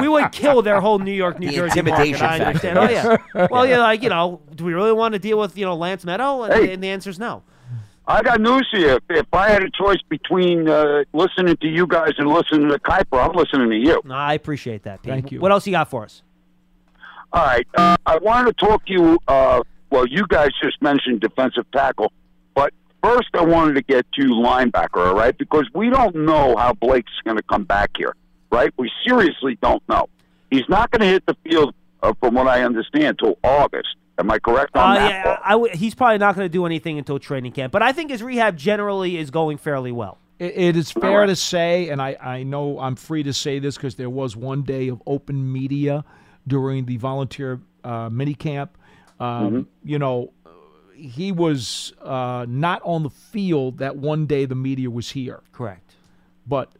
We would kill their whole New York, New The Jersey intimidation market. I understand. Oh yeah. Well, yeah, like you know, do we really want to deal with you know Lance Medow? And, Hey. and the answer is no. I got news for you. If, if I had a choice between uh, listening to you guys and listening to Kiper, I'm listening to you. No, I appreciate that. Pete. Thank you. What else you got for us? All right. Uh, I wanted to talk to you. Uh, well, you guys just mentioned defensive tackle, but first I wanted to get to linebacker, all right? Because we don't know how Blake's going to come back here, right? We seriously don't know. He's not going to hit the field, uh, from what I understand, till August. Am I correct on Uh, that? yeah, I w- he's probably not going to do anything until training camp, but I think his rehab generally is going fairly well. It, it is fair to say, and I, I know I'm free to say this because there was one day of open media during the volunteer uh, minicamp. Um, You know, he was uh, not on the field that one day the media was here, Correct. but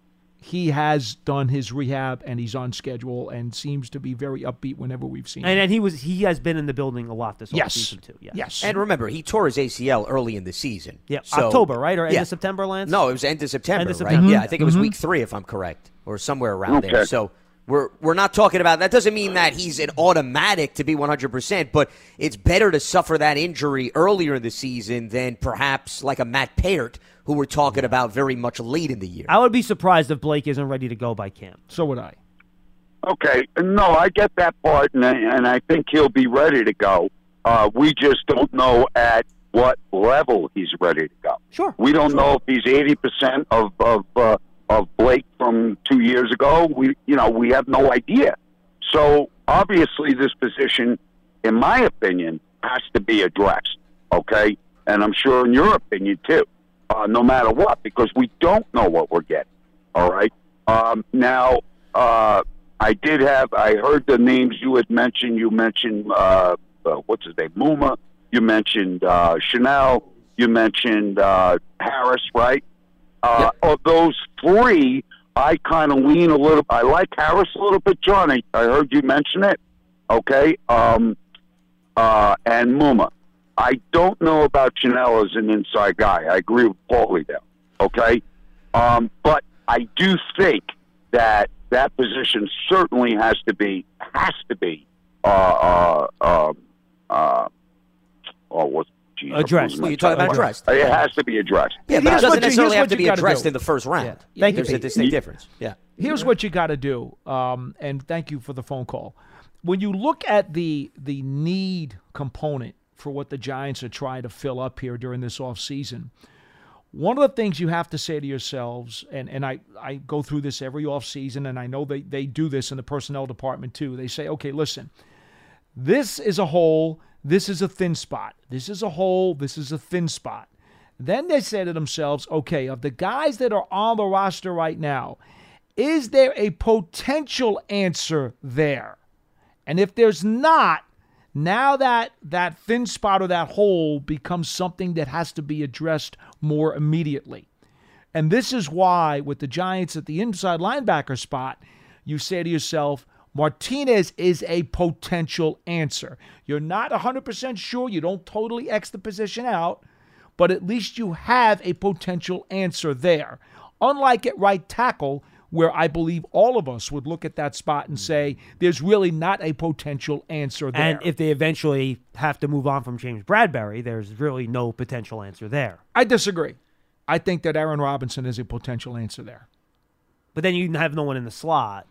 he has done his rehab and he's on schedule and seems to be very upbeat whenever we've seen And him. and he was he has been in the building a lot this Yes. offseason too. Yes. Yes. And remember, he tore his ACL early in the season. Yeah, So- October, right? Or end Yeah. of September, Lance? No, it was end of September, End of right? September. Yeah, I think it was Mm-hmm. week three, if I'm correct, or somewhere around Okay. there. So we're we're not talking about that. Doesn't mean that he's an automatic to be 100, percent but it's better to suffer that injury earlier in the season than perhaps like a Matt Peart, who we're talking about very much late in the year. I would be surprised if Blake isn't ready to go by camp. So would I. Okay, no, I get that part, and I, and I think he'll be ready to go. Uh, we just don't know at what level he's ready to go. Sure. We don't know if he's eighty percent of of uh, of Blake from two years ago. We you know we have no idea. So obviously, this position, in my opinion, has to be addressed. Okay, and I'm sure in your opinion too. Uh, no matter what, because we don't know what we're getting. All right. Um, now, uh, I did have. I heard the names you had mentioned. You mentioned uh, uh, what's his name, Muma. You mentioned uh, Chenal. You mentioned uh, Harris, right? Uh, Of those three, I kind of lean a little. I like Harris a little bit, Johnny. I heard you mention it. Okay. Um, uh, and Muma. I don't know about Chenal as an inside guy. I agree with Paulie there. Okay. Um, but I do think that that position certainly has to be has to be uh, uh, uh, uh, oh, what? geez, Addressed. Well, you're talking about train. addressed. It has to be addressed. Yeah, but it doesn't what you- necessarily have to be gotta addressed do. in the first round. Thank There's you, a Pete. distinct difference. Yeah. Here's what you got to do, um, and thank you for the phone call. When you look at the the need component for what the Giants are trying to fill up here during this offseason, one of the things you have to say to yourselves, and, and I, I go through this every offseason, and I know they, they do this in the personnel department too. They say, okay, listen, this is a hole, this is a thin spot. This is a hole, this is a thin spot. Then they say to themselves, okay, of the guys that are on the roster right now, is there a potential answer there? And if there's not, now that that thin spot or that hole becomes something that has to be addressed more immediately. And this is why, with the Giants at the inside linebacker spot, you say to yourself, Martinez is a potential answer. You're not 100% sure, you don't totally X the position out, but at least you have a potential answer there. Unlike at right tackle, where I believe all of us would look at that spot and say, there's really not a potential answer there. And if they eventually have to move on from James Bradberry, there's really no potential answer there. I disagree. I think that Aaron Robinson is a potential answer there. But then you have no one in the slot.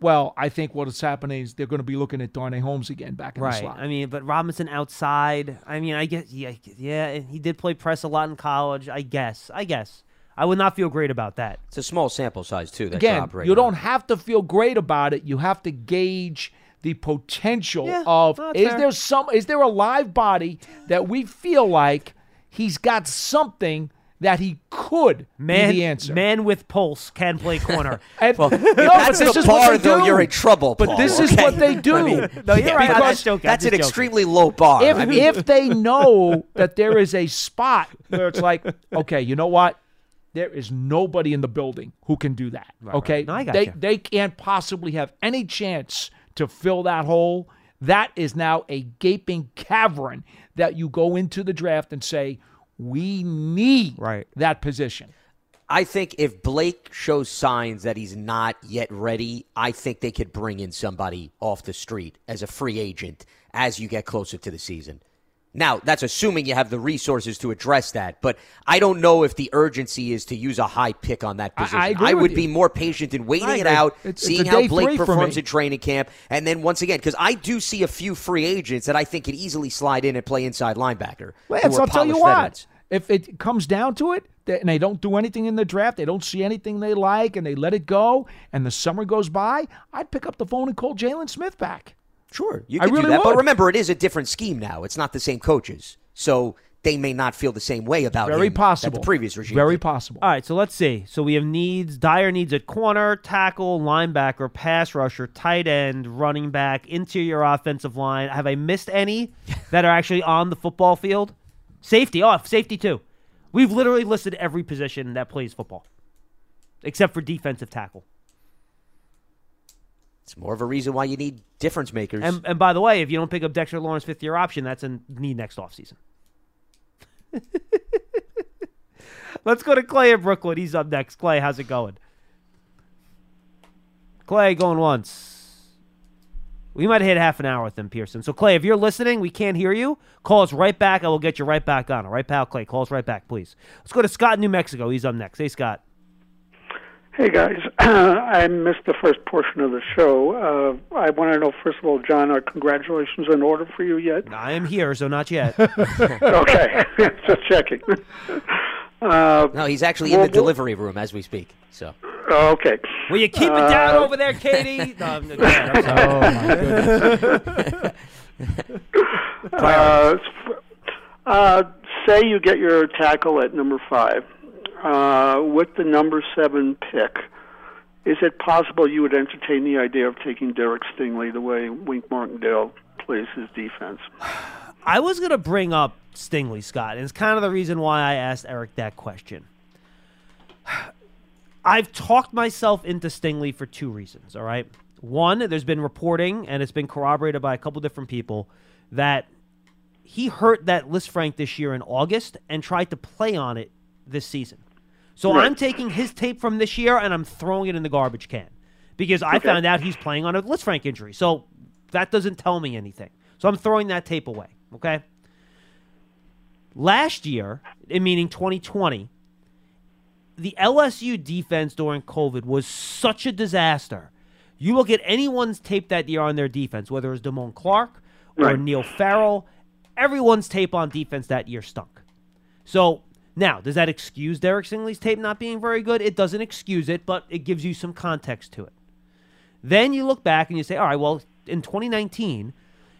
well, I think what's happening is they're going to be looking at Darnay Holmes again back in the Right. slot. I mean, but Robinson outside. I mean, I guess yeah, yeah. He did play press a lot in college. I guess. I guess. I would not feel great about that. It's a small sample size too. That Again, you're you don't have to feel great about it. You have to gauge the potential Yeah, of no, is fair. there some is there a live body that we feel like he's got something that he could Man, be the answer. man with pulse can play corner. And- Well, no, if but that's this the is what bar, they though, do. you're in trouble. But Paul, this is what they do. I mean, No, you're right. I'm Because just joking. That's an joking. extremely low bar. if I mean, if they know that there is a spot where it's like, okay, you know what? There is nobody in the building who can do that. okay, No, I got they you. they can't possibly have any chance to fill that hole. That is now a gaping cavern that you go into the draft and say, we need Right. that position. I think if Blake shows signs that he's not yet ready, I think they could bring in somebody off the street as a free agent as you get closer to the season. Now, that's assuming you have the resources to address that, but I don't know if the urgency is to use a high pick on that I- I position. agree with would you. be more patient in waiting it out, It's- it's seeing a how Blake performs in training camp, and then once again, because I do see a few free agents that I think could easily slide in and play inside linebacker. Lance, are I'll tell you polished what. veterans. If it comes down to it, and they don't do anything in the draft, they don't see anything they like, and they let it go, and the summer goes by, I'd pick up the phone and call Jaylon Smith back. Sure, you I can really do that. But remember, it is a different scheme now. It's not the same coaches, so they may not feel the same way about it. Very him possible. that the previous regime. Very did. possible. All right, so let's see. So we have needs, dire needs at corner, tackle, linebacker, pass rusher, tight end, running back, interior offensive line. Have I missed any that are actually on the football field? Safety, oh, safety too. We've literally listed every position that plays football, except for defensive tackle. It's more of a reason why you need difference makers. And, and by the way, if you don't pick up Dexter Lawrence fifth year option, that's a need next offseason. Let's go to Clay in Brooklyn. He's up next. Clay, how's it going? Clay going once. We might hit half an hour with him, Pearson. So, Clay, if you're listening, we can't hear you. Call us right back. I will get you right back on. All right, pal? Clay, call us right back, please. Let's go to Scott New Mexico. He's up next. Hey, Scott. Hey guys, I missed the first portion of the show. Uh, I want to know, first of all, John, are congratulations in order for you yet? I am here, so not yet. okay, just checking. Uh, no, he's actually in the delivery room as we speak. So okay. Will you keep it down Uh, over there, Katie? No, I'm, go I'm sorry. uh, uh, say you get your tackle at number five. Uh, with the number seven pick, is it possible you would entertain the idea of taking Derek Stingley the way Wink Martindale plays his defense? I was going to bring up Stingley, Scott, and it's kind of the reason why I asked Eric that question. I've talked myself into Stingley for two reasons, all right? One, there's been reporting, and it's been corroborated by a couple different people, that he hurt that Lisfranc this year in August and tried to play on it this season. So Right. I'm taking his tape from this year and I'm throwing it in the garbage can because I Okay. found out he's playing on a Lisfranc injury. So that doesn't tell me anything. So I'm throwing that tape away. Okay. Last year, meaning 2020, the LSU defense during COVID was such a disaster. You look at anyone's tape that year on their defense, whether it's Damone Clark or Right. Neil Farrell, everyone's tape on defense that year stunk. So now, does that excuse Derek Stingley's tape not being very good? It doesn't excuse it, but it gives you some context to it. Then you look back and you say, all right, well, in 2019,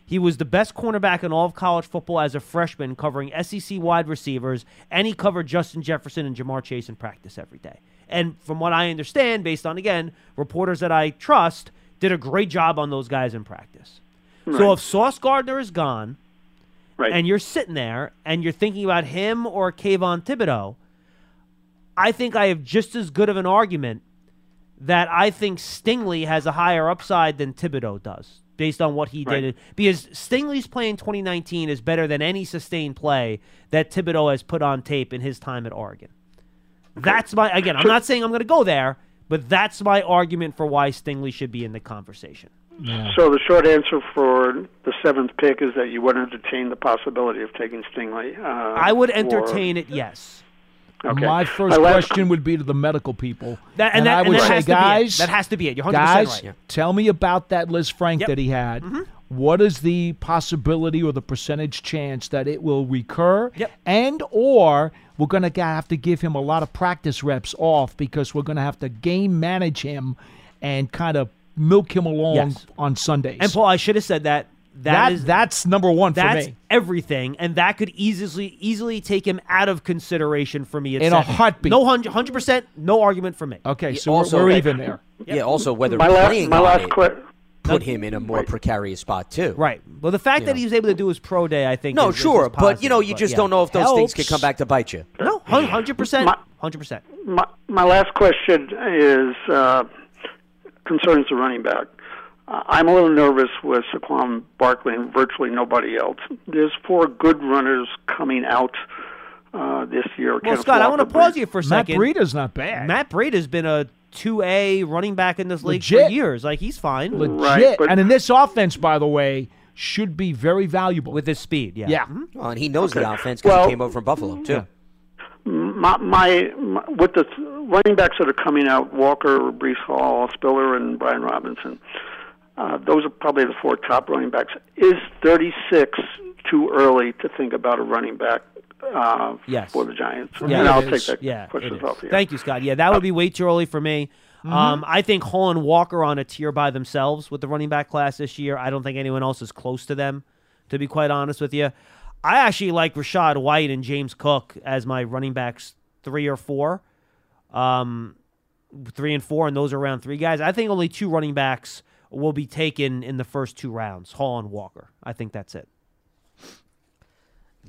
he was the best cornerback in all of college football as a freshman, covering SEC wide receivers, and he covered Justin Jefferson and Ja'Marr Chase in practice every day. And from what I understand, based on, again, reporters that I trust, did a great job on those guys in practice. So if Sauce Gardner is gone, and you're sitting there and you're thinking about him or Kayvon Thibodeaux, I think I have just as good of an argument that I think Stingley has a higher upside than Thibodeaux does, based on what he Right. did. Because Stingley's play in 2019 is better than any sustained play that Thibodeaux has put on tape in his time at Oregon. That's my again. I'm not saying I'm going to go there, but that's my argument for why Stingley should be in the conversation. So the short answer for the seventh pick is that you would entertain the possibility of taking Stingley. Uh, I would or- entertain it, yes. Okay. My first My last- question would be to the medical people, That- and that- I and would that say, has to be it. guys, That has to be it. You're 100% guys, right. Yeah. tell me about that Lisfranc Yep. that he had. Mhm. What is the possibility or the percentage chance that it will recur? Yep. And or we're going to have to give him a lot of practice reps off because we're going to have to game manage him and kind of milk him along Yes. on Sundays. And Paul, I should have said that. that, that is that's number one for that's me. everything, and that could easily easily take him out of consideration for me. At In a seven. heartbeat. No hundred percent, no argument for me. Okay, so also- we're, we're even there. Yeah. Also, whether My last- playing my on last it put him in a more precarious spot too. Right. Well, the fact You that know. he was able to do his pro day, I think. No, is- is sure, but you know, you just yeah. don't know if those things could come back to bite you. No, hundred percent, My- hundred percent. My, my last question is uh, concerns the running back. Uh, I'm a little nervous with Saquon Barkley and virtually nobody else. There's four good runners coming out uh, this year. Well, Kenneth Scott, I want to Walker, pause you for a second. Matt second. Breida's not bad. Matt Breida's been a two A running back in this league Legit. for years. Like he's fine Legit. and in this offense, by the way, should be very valuable. with his speed. Yeah. Yeah. Well, and he knows the offense because Well- he came over from Buffalo too. My, my, my with the th- running backs that are coming out, Walker, Breece Hall, Spiller, and Brian Robinson. Uh, those are probably the four top running backs. Is 36 too early to think about a running back uh, Yes. for the Giants? Yeah, and I'll it take that Yeah, questions it is. off the. Thank you, Scott. Yeah, that would be way too early for me. Um, I think Hall and Walker on a tier by themselves with the running back class this year. I don't think anyone else is close to them, to be quite honest with you. I actually like Rachaad White and James Cook as my running backs three or four. Um, three and four, and those are round three guys. I think only two running backs will be taken in the first two rounds, Hall and Walker. I think that's it.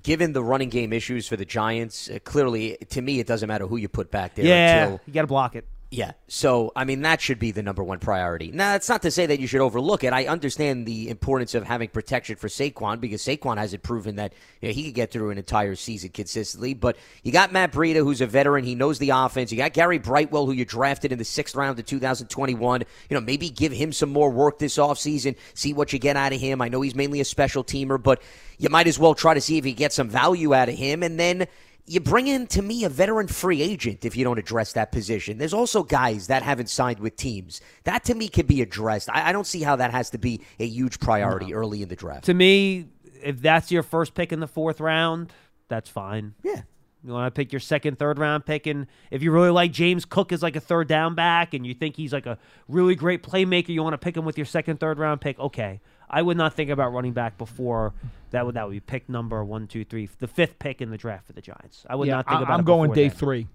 Given the running game issues for the Giants, uh, clearly to me it doesn't matter who you put back there. yeah, until you got to block it. Yeah. So, I mean, that should be the number one priority. Now, that's not to say that you should overlook it. I understand the importance of having protection for Saquon because Saquon hasn't proven that you know, he could get through an entire season consistently. But you got Matt Breida, who's a veteran. He knows the offense. You got Gary Brightwell, who you drafted in the sixth round of 2021. You know, maybe give him some more work this offseason, see what you get out of him. I know he's mainly a special teamer, but you might as well try to see if you get some value out of him. And then you bring in to me a veteran free agent if you don't address that position. There's also guys that haven't signed with teams. That to me could be addressed. I, I don't see how that has to be a huge priority early in the draft. To me, if that's your first pick in the fourth round, that's fine. Yeah. You want to pick your second, third round pick, and if you really like James Cook as like a third down back, and you think he's like a really great playmaker, you want to pick him with your second, third round pick. Okay, I would not think about running back before that. Would that would be pick number one, two, three, the fifth pick in the draft for the Giants. I would yeah, not think I- about. I'm it going day then. three.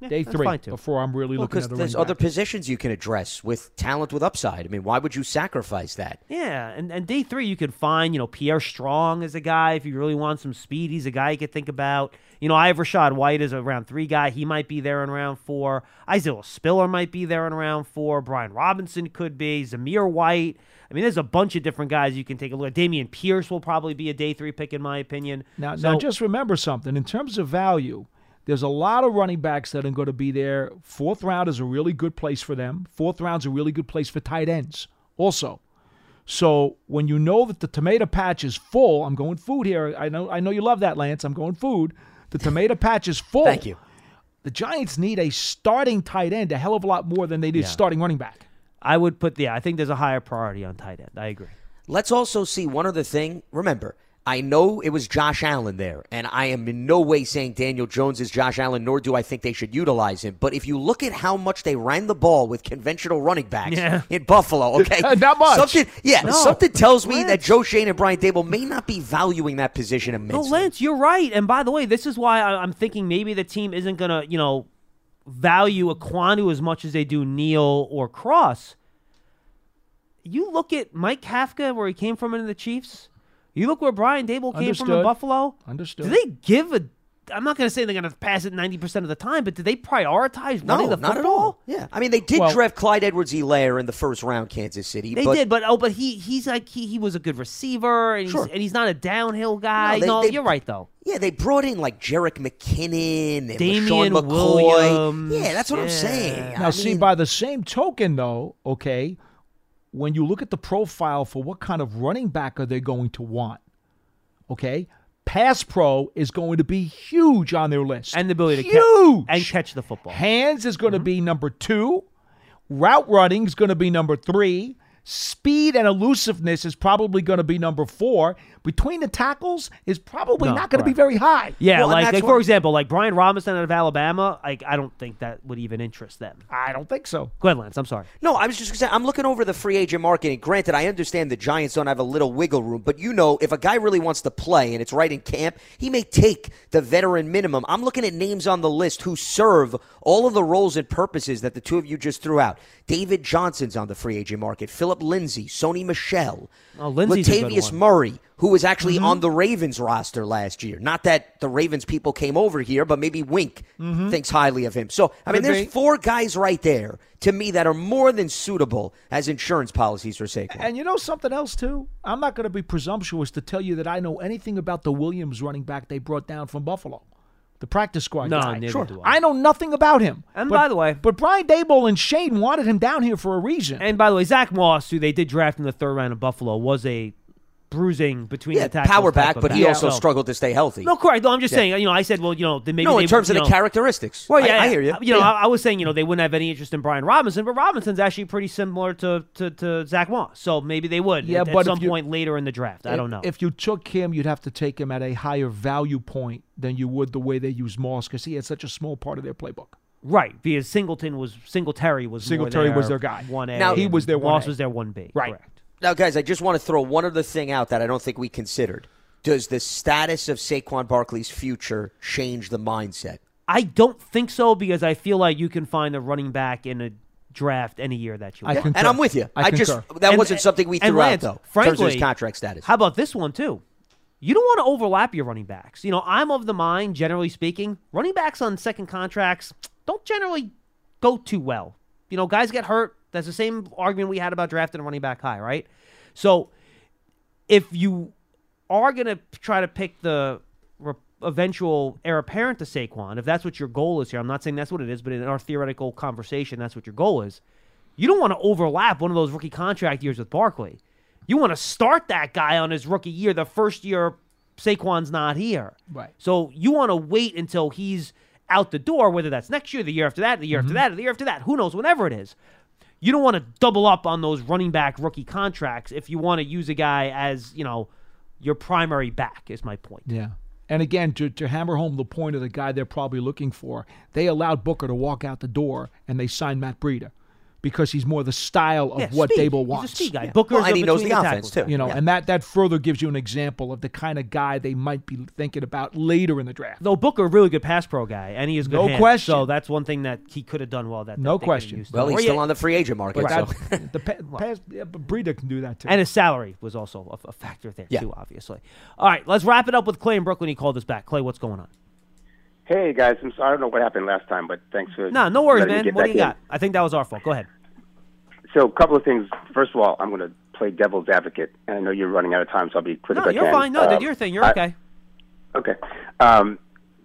Yeah, day that's three fine, too. before I'm really Well, looking because at a there's other back. positions you can address with talent with upside. I mean, why would you sacrifice that? Yeah, and, and day three you could find, you know, Pierre Strong is a guy if you really want some speed. He's a guy you could think about. You know, I have Rachaad White as a round three guy. He might be there in round four. Isaiah Spiller might be there in round four. Brian Robinson could be. Zamir White. I mean, there's a bunch of different guys you can take a look at. Dameon Pierce will probably be a day three pick in my opinion. Now, So- now, just remember something. In terms of value, there's a lot of running backs that are going to be there. Fourth round is a really good place for them. Fourth round's a really good place for tight ends, also. So when you know that the tomato patch is full, I'm going food here. I know, I know you love that, Lance. I'm going food. The tomato patch is full. Thank you. The Giants need a starting tight end a hell of a lot more than they did Yeah. starting running back. I would put, yeah, I think there's a higher priority on tight end. I agree. Let's also see one other thing. Remember, I know it was Josh Allen there, and I am in no way saying Daniel Jones is Josh Allen, nor do I think they should utilize him. But if you look at how much they ran the ball with conventional running backs Yeah. in Buffalo, okay, uh, Not much. Something, yeah, No. something tells me that Joe Schoen and Brian Daboll may not be valuing that position immensely. No. Lance, you're right. And by the way, this is why I'm thinking maybe the team isn't going to, you know, value Ekwonu as much as they do Neal or Cross. You look at Mike Kafka, where he came from in the Chiefs. You look where Brian Daboll came from in Buffalo. Understood. Do they give a? I'm not going to say they're going to pass it 90% of the time, but do they prioritize no, running the not football? at all. Yeah, I mean they did Well- draft Clyde Edwards-Helaire in the first round, Kansas City. They but did, but oh, but he he's like he, he was a good receiver, and he's, Sure. and he's not a downhill guy. they- No, they- you're right though. Yeah, they brought in like Jerick McKinnon and Damian McCoy. Williams. Yeah, that's what I'm saying. Now, I see, by the same token, though, okay, when you look at the profile for what kind of running back are they going to want, okay, pass pro is going to be huge on their list. And the ability to catch and catch the football. Hands is going to mm-hmm. be number two. Route running is going to be number three. Speed and elusiveness is probably going to be number four. Between the tackles is probably No, not going to be very high. Yeah, Well, like, like for example, like Brian Robinson out of Alabama. Like I don't think that would even interest them. I don't think so. Go ahead, Lance. I'm sorry. No, I was just going to say, I'm looking over the free agent market, and granted, I understand the Giants don't have a little wiggle room, but you know, if a guy really wants to play and it's right in camp, he may take the veteran minimum. I'm looking at names on the list who serve all of the roles and purposes that the two of you just threw out. David Johnson's on the free agent market, Philip Lindsay, Sony Michel, Oh, Lindsay's a good Latavius one. Murray, who was actually mm-hmm. on the Ravens roster last year. Not that the Ravens people came over here, but maybe Wink mm-hmm. thinks highly of him. So, I mean, Could there's be. four guys right there to me that are more than suitable as insurance policies for Saquon. And you know something else too? I'm not going to be presumptuous to tell you that I know anything about the Williams running back they brought down from Buffalo. The practice squad No, guy. neither do I. I know nothing about him. And But- by the way- but Brian Daboll and Schoen wanted him down here for a reason. And by the way, Zach Moss, who they did draft in the third round of Buffalo, was a bruising between yeah, the tackles power back, but he also So- struggled to stay healthy. No, correct. No, I'm just Yeah. saying. You know, I said, well, you know, then maybe no, they, in terms of you the characteristics. Well, yeah, I, hear you. You know, Yeah. I, I was saying, you know, they wouldn't have any interest in Brian Robinson, but Robinson's actually pretty similar to to, to Zach Moss, so maybe they would. Yeah, at, but at some you- point later in the draft. I don't know. If you took him, you'd have to take him at a higher value point than you would the way they use Moss because he had such a small part of their playbook. right, because Singleton was Singletary was more Singletary was their their guy. One A. Now- He was their Moss 1A. was their one B. Right. Correct. Now, guys, I just want to throw one other thing out that I don't think we considered. Does the status of Saquon Barkley's future change the mindset? I don't think so because I feel like you can find a running back in a draft any year that you want. concur. And I'm with you. I I, just that And- wasn't something we threw Lance, out though. in terms of frankly, his contract status. How about this one too? You don't want to overlap your running backs. You know, I'm of the mind, generally speaking, running backs on second contracts don't generally go too well. You know, guys get hurt. That's the same argument we had about drafting a running back high, right? So, if you are going to try to pick the re- eventual heir apparent to Saquon, if that's what your goal is here, I'm not saying that's what it is, but in our theoretical conversation, that's what your goal is. You don't want to overlap one of those rookie contract years with Barkley. You want to start that guy on his rookie year, the first year Saquon's not here. Right. So you want to wait until he's out the door, whether that's next year, the year after that, the year after mm-hmm. that, the year after that. Who knows? Whenever it is. You don't want to double up on those running back rookie contracts if you want to use a guy as, you know, your primary back, is my point. Yeah. And again, to, to hammer home the point of the guy they're probably looking for, they allowed Booker to walk out the door and they signed Matt Breida because he's more the style of Yeah, what speed. Daboll He's a wants. speed guy. Booker's Well, and he knows the the offense, tackles too. You know, Yeah. and that that further gives you an example of the kind of guy they might be thinking about later in the draft. Though Booker, a really good pass pro guy, and he is good. No hands, question. So that's one thing that he could have done well. That No that they could've question. used well, he's Or still yeah, on the free agent market. But so. that, the pa- pass, yeah, but Breida can do that too. And his salary was also a, a factor there Yeah. too, obviously. All right, let's wrap it up with Clay in Brooklyn. He called us back. Clay, what's going on? Hey guys, I'm sorry, I don't know what happened last time, but thanks for No, no worries, man. What do you in. got? I think that was our fault. Go ahead. So, a couple of things. First of all, I'm going to play devil's advocate, and I know you're running out of time, so I'll be quick No, as I you're can. fine. No, Um, did your thing. You're I- okay. Okay. Um,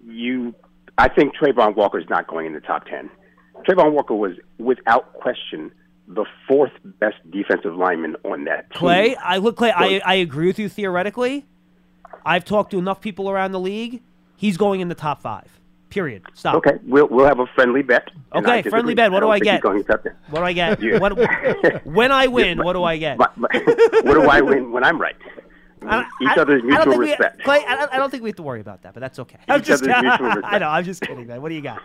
you, I think Travon Walker is not going in the top ten. Travon Walker was, without question, the fourth best defensive lineman on that team. Clay, I look, Clay. I, I agree with you theoretically. I've talked to enough people around the league. He's going in the top five. Period. Stop. Okay, we'll we'll have a friendly bet. Okay, friendly bet. What do I get? he's going in the top 10. What do I get? Yeah. What, when I win, what do I get? What do I win when I'm right? I- Each I- other's mutual think we- respect. Clay, I don't, I don't think we have to worry about that, but that's okay. I'm Each just, other's mutual I know. I'm just kidding, man. What do you got?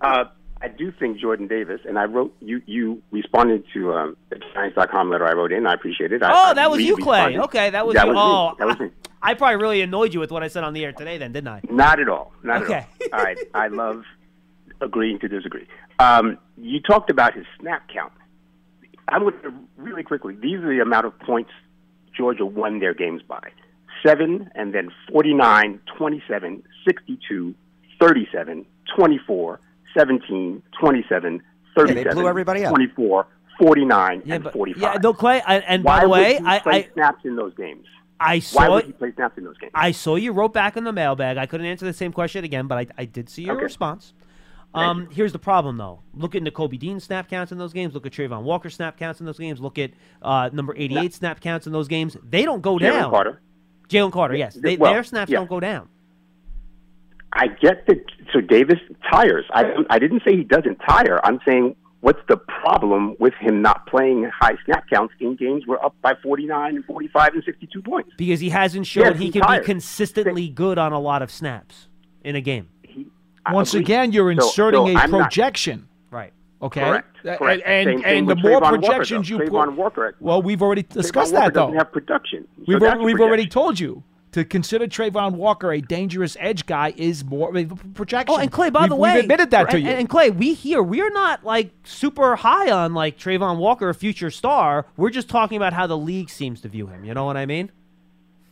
Uh, I do think Jordan Davis, and I wrote you. You responded to um, the Giants.com letter I wrote in. I appreciate it. I, Oh, that was you, Clay. responded. Okay, that was that you. Was oh, me. That was me. I probably really annoyed you with what I said on the air today, then, didn't I? Not at all. Not Okay. at all. All right. I love agreeing to disagree. Um, you talked about his snap count. I'm going to really quickly. These are the amount of points Georgia won their games by: seven, and then 49, 27, 62, 37, 24, 17, 27, Yeah, they blew everybody out. 24, 49, Yeah, and but 45. yeah, no, Clay. I, and Why by the way, would he I, play I snaps in those games. I Why saw would he play snaps in those games? I saw you wrote back in the mailbag. I couldn't answer the same question again, but I, I did see your Okay. response. Um, here's the problem, though. Look at Kobe Dean snap counts in those games. Look at Travon Walker snap counts in those games. Look at uh, number 88 snap counts in those games. They don't go down. Jalen down. Carter. Jalen Carter, yes. They, well, their snaps yeah. don't go down. I get that. So Davis tires. I I didn't say he doesn't tire. I'm saying what's the problem with him not playing high snap counts in games we're up by 49 and 45 and 62 points? Because he hasn't shown Yes, he can tired. be consistently good on a lot of snaps in a game. I Once agree. again, you're inserting so a I'm not- projection. Right. Okay. Correct. Correct. And and, and the more Travon projections though. you Travon put, Walker- well, we've already discussed Travon Walker that though. doesn't have production. So We've, that's we've already told you to consider Travon Walker a dangerous edge guy is more of a projection. Oh, and Clay, by We've- the way, we've admitted that to you. And Clay, we here we're not like super high on like Travon Walker, a future star. We're just talking about how the league seems to view him. You know what I mean?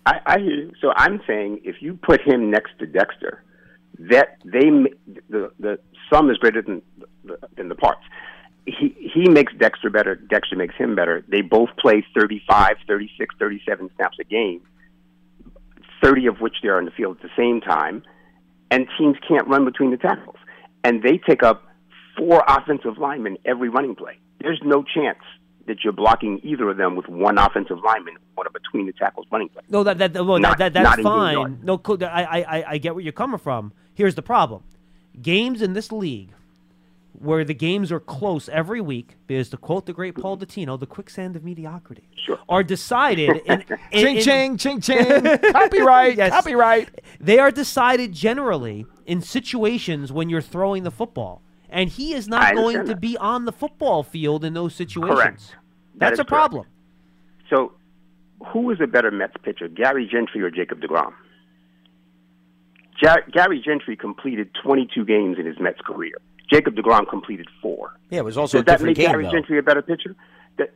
I, I hear you. So I'm saying if you put him next to Dexter, that they ma- the the sum is greater than the, than the parts. He he makes Dexter better. Dexter makes him better. They both play 35, 36, 37 snaps a game, 30 of which they're on the field at the same time, and teams can't run between the tackles. And they take up four offensive linemen every running play. There's no chance that you're blocking either of them with one offensive lineman on a between the tackles running play. No, that that well, Not- that, that's fine. No, I I I get where you're coming from. Here's the problem: games in this league, where the games are close every week, because to quote the great Paul Dottino, the quicksand of mediocrity, are decided in, in Ching, in- ching, ching, ching. Copyright, copyright. They are decided generally in situations when you're throwing the football, and he is not going to that. be on the football field in those situations. Correct. That That's is a correct. problem. So, who is a better Mets pitcher, Gary Gentry or Jacob deGrom? Ja- Gary Gentry completed 22 games in his Mets career. Jacob deGrom completed four. Yeah, it was also Does a that different make game, Gary though. Gentry a better pitcher? That,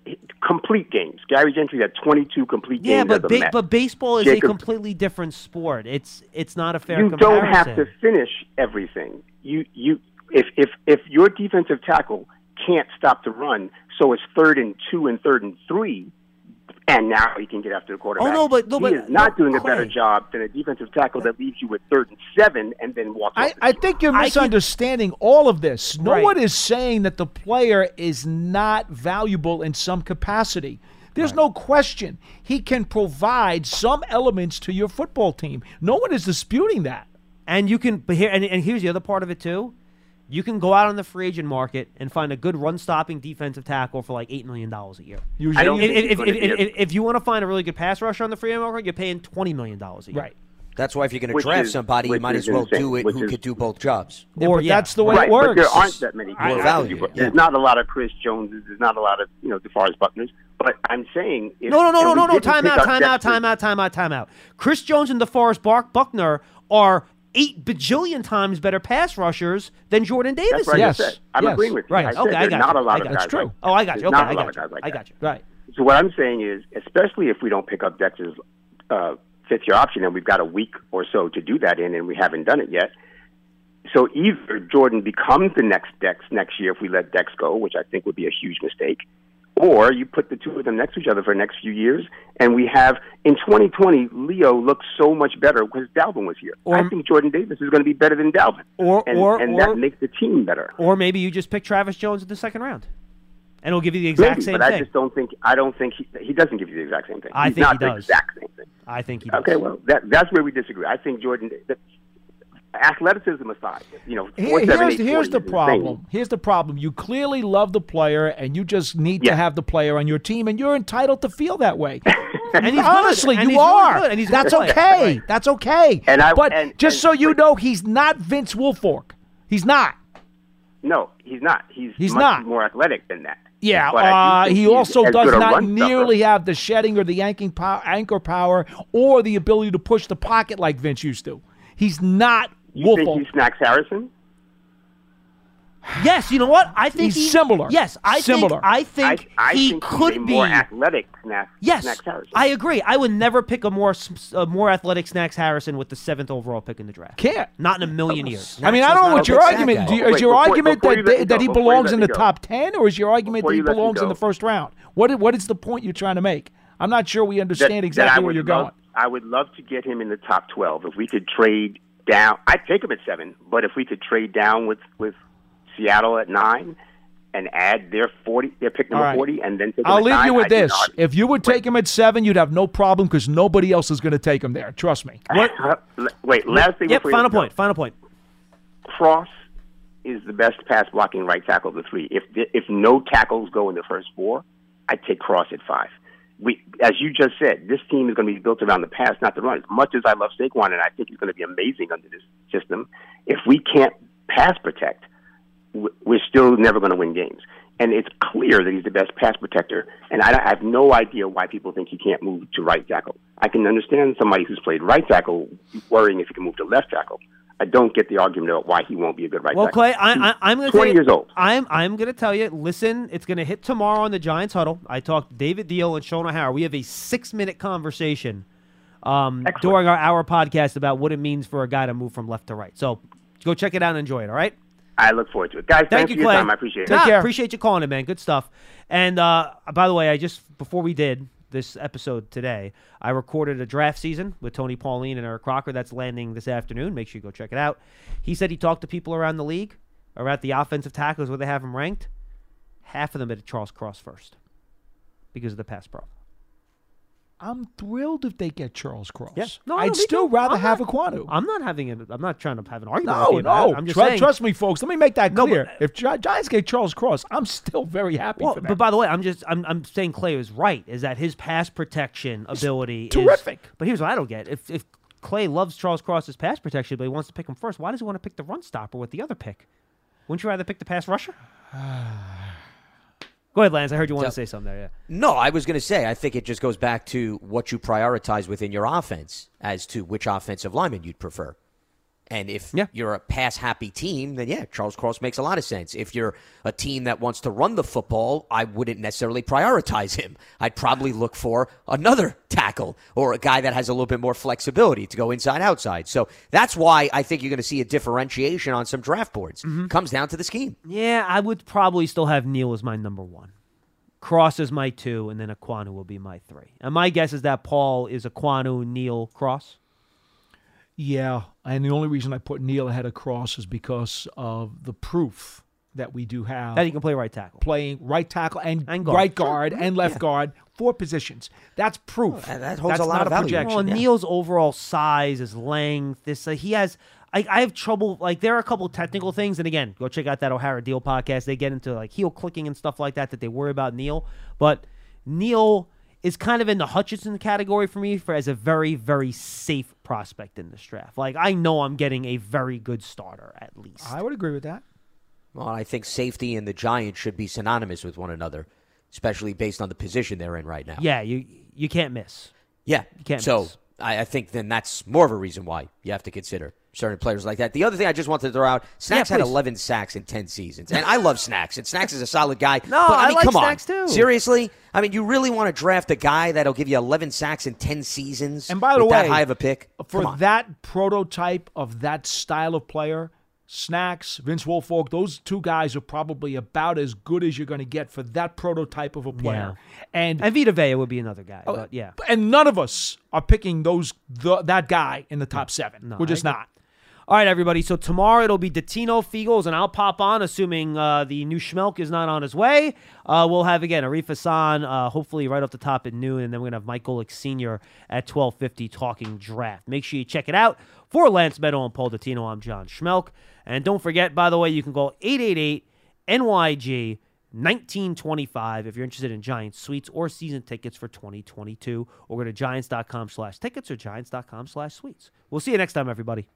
complete games. Gary Gentry had 22 complete Yeah, games but as a ba- but baseball is Jacob- a completely different sport. It's it's not a fair you comparison. don't have to finish everything. You you if if if your defensive tackle can't stop the run, so it's third and two and third and three, and now he can get after the quarterback. Oh, no, but- no, he but- is not no, doing a better Clay. job than a defensive tackle that leaves you with third and seven and then walks. I, off I think you're misunderstanding all of this. No Right. one is saying that the player is not valuable in some capacity. There's no question he can provide some elements to your football team. No one is disputing that. And you can, but here, and, and here's the other part of it too. You can go out on the free agent market and find a good run-stopping defensive tackle for like eight million dollars a year. Usually- I don't if, if, if, if, if, if you want to find a really good pass rusher on the free agent market, you're paying twenty million dollars a year. Right. That's why if you're going to draft is- somebody, you might as well insane, do it which who is- could do both jobs. Or but yeah. that's the way right, it works. but there aren't that many. More value, defensive- yeah. There's not a lot of Chris Joneses. There's not a lot of you know DeForest Buckners. But I'm saying if, No, no, no, no, no, no. Time out, time out, time out, time out, time out. Chris Jones and DeForest Bark Buckner are eight bajillion times better pass rushers than Jordan Davis That's Yes, said. I'm yes. agreeing with you. Right. I Okay, I got not you. a lot I of guys. That's true. Like, Oh, I got you. Okay, I got you. like I got you. Right. So what I'm saying is, especially if we don't pick up Dex's uh, fifth year option, and we've got a week or so to do that in, and we haven't done it yet. So either Jordan becomes the next Dex next year if we let Dex go, which I think would be a huge mistake, or you put the two of them next to each other for the next few years, and we have in 2020 Leo looks so much better because Dalvin was here. I think Jordan Davis is going to be better than Dalvin, Or and, or and or, that makes the team better. or maybe you just pick Travis Jones in the second round, and he'll give you the exact Maybe, same but I just don't think I don't think he, he doesn't give you the exact same thing. I He's think not he the does. exact same thing. I think he does. Okay, well that that's where we disagree. I think Jordan, the, athleticism aside, you know, Here- four, seven, here's eight, here's 40 the is insane. problem. Here's the problem. You clearly love the player, and you just need to have the player on your team, and you're entitled to feel that way. And he's good. Honestly, And you he's really are. good. And he's That's okay. Right. That's okay. And I- but and- just and- so you know, he's not Vince Wilfork. He's not. No, he's not. He's He's much not. more athletic than that. Yeah, But uh, he also does not run stuffer. nearly have the shedding or the yanking pow- anchor power or the ability to push the pocket like Vince used to. He's not You think Wilfork. he snacks Harrison? Yes, you know what? I think He's he- similar. Yes, I Similar. think I think I, I he think could he's a be more athletic snack. Yes, snacks Harrison. I agree. I would never pick a more s- a more athletic Snacks Harrison with the seventh overall pick in the draft. Can't. Not in a million years. I mean, I don't know what your argument. Do you, is Wait, your before- argument before that you let they- that he belongs in the top ten, or is your argument Before that he you let me belongs in the first round? What what is the point you're trying to make? I'm not sure we understand that- that exactly I where you're love- going. I would love to get him in the top twelve. If we could trade down, I'd take him at seven. But if we could trade down with with Seattle at nine, and add their forty, their pick number All right. forty, and then take. I'll them at leave nine, you with I'd this. If you would take him at seven, you'd have no problem because nobody else is going to take him there. Trust me. Wait, last thing. Yep. before you Final go. point. Final point. Cross is the best pass blocking right tackle of the three. If if no tackles go in the first four, I'd take Cross at five. We, as you just said, this team is going to be built around the pass, not the run. As much as I love Saquon and I think he's going to be amazing under this system, if we can't pass protect, we're still never going to win games. And it's clear that he's the best pass protector. And I, I have no idea why people think he can't move to right tackle. I can understand somebody who's played right tackle worrying if he can move to left tackle. I don't get the argument about why he won't be a good right Well, tackle. Clay, I, I, I'm going to 20 years old. I'm I'm going to tell you. Listen, it's going to hit tomorrow on the Giants huddle. I talked to David Diehl and Shaun O'Hara. We have a six minute conversation um, during our hour podcast about what it means for a guy to move from left to right. So go check it out and enjoy it. All right. I look forward to it. Guys, Thank you, for your Clay. time. I appreciate it. Take Nah, Appreciate you calling in, man. Good stuff. And uh, by the way, I just before we did this episode today, I recorded a draft season with Tony Pauline and Eric Crocker. That's landing this afternoon. Make sure you go check it out. He said he talked to people around the league about the offensive tackles where they have him ranked. Half of them had Charles Cross first because of the pass pro. I'm thrilled if they get Charles Cross. Yeah. No, I'd still too. rather I'm have not- Ekwonu. I'm not having it. I'm not trying to have an argument. No, with you about no. it. I'm just Tru- saying. trust me, folks. Let me make that No, but- clear. if Gi- Giants get Charles Cross, I'm still very happy Well, for them. but by the way, I'm just I'm, I'm saying Clay was right. Is that his pass protection ability is terrific. But here's what I don't get: if if Clay loves Charles Cross's pass protection, but he wants to pick him first, why does he want to pick the run stopper with the other pick? Wouldn't you rather pick the pass rusher? Go ahead, Lance. I heard you want to say something there. Yeah. No, I was going to say, I think it just goes back to what you prioritize within your offense as to which offensive lineman you'd prefer. And if you're a pass happy team, then yeah, Charles Cross makes a lot of sense. If you're a team that wants to run the football, I wouldn't necessarily prioritize him. I'd probably look for another tackle or a guy that has a little bit more flexibility to go inside outside. So that's why I think you're going to see a differentiation on some draft boards. Mm-hmm. Comes down to the scheme. Yeah, I would probably still have Neal as my number one. Cross is my two, and then Ekwonu will be my three. And my guess is that Paul is Ekwonu, Neal, Cross. Yeah, and the only reason I put Neal ahead of Cross is because of the proof that we do have. That he can play right tackle. Playing right tackle and, And guard. right guard and left Yeah. guard, four positions. That's proof. that holds That's a lot of value. projection. Well, Neal's overall size, his length, this uh, he has. I, I have trouble. Like there are a couple technical things, and again, go check out that O'Hara Diehl podcast. They get into like heel clicking and stuff like that that they worry about Neal. But Neal is kind of in the Hutchinson category for me for as a very very safe prospect in this draft. Like I know I'm getting a very good starter at least. I would agree with that. Well, I think safety and the Giants should be synonymous with one another, especially based on the position they're in right now. Yeah, you you can't miss. Yeah. You can't so miss. I, I think then that's more of a reason why you have to consider certain players like that. The other thing I just wanted to throw out, Snacks had 11 sacks in 10 seasons. And I love Snacks, and Snacks is a solid guy. No, but, I I mean, like come Snacks on. too. Seriously? I mean, you really want to draft a guy that'll give you 11 sacks in 10 seasons And by the with way, that high of a pick? for that prototype of that style of player, Snacks, Vince Wilfork, those two guys are probably about as good as you're going to get for that prototype of a player. And And Vita Vea would be another guy. Oh, but yeah. and none of us are picking those the, that guy in the top seven. No, We're just not. All right, everybody. So tomorrow it'll be Dottino Feagles, and I'll pop on, assuming uh, the new Schmeelk is not on his way. Uh, we'll have again Arif Hassan, uh, hopefully right off the top at noon, and then we're gonna have Mike Golic Senior at twelve fifty talking draft. Make sure you check it out. For Lance Medow and Paul Dottino, I'm John Schmeelk, and don't forget, by the way, you can call 888 NYG. 1925 if you're interested in Giants suites or season tickets for 2022 or go to giants.com slash tickets or giants.com slash suites. We'll see you next time, everybody.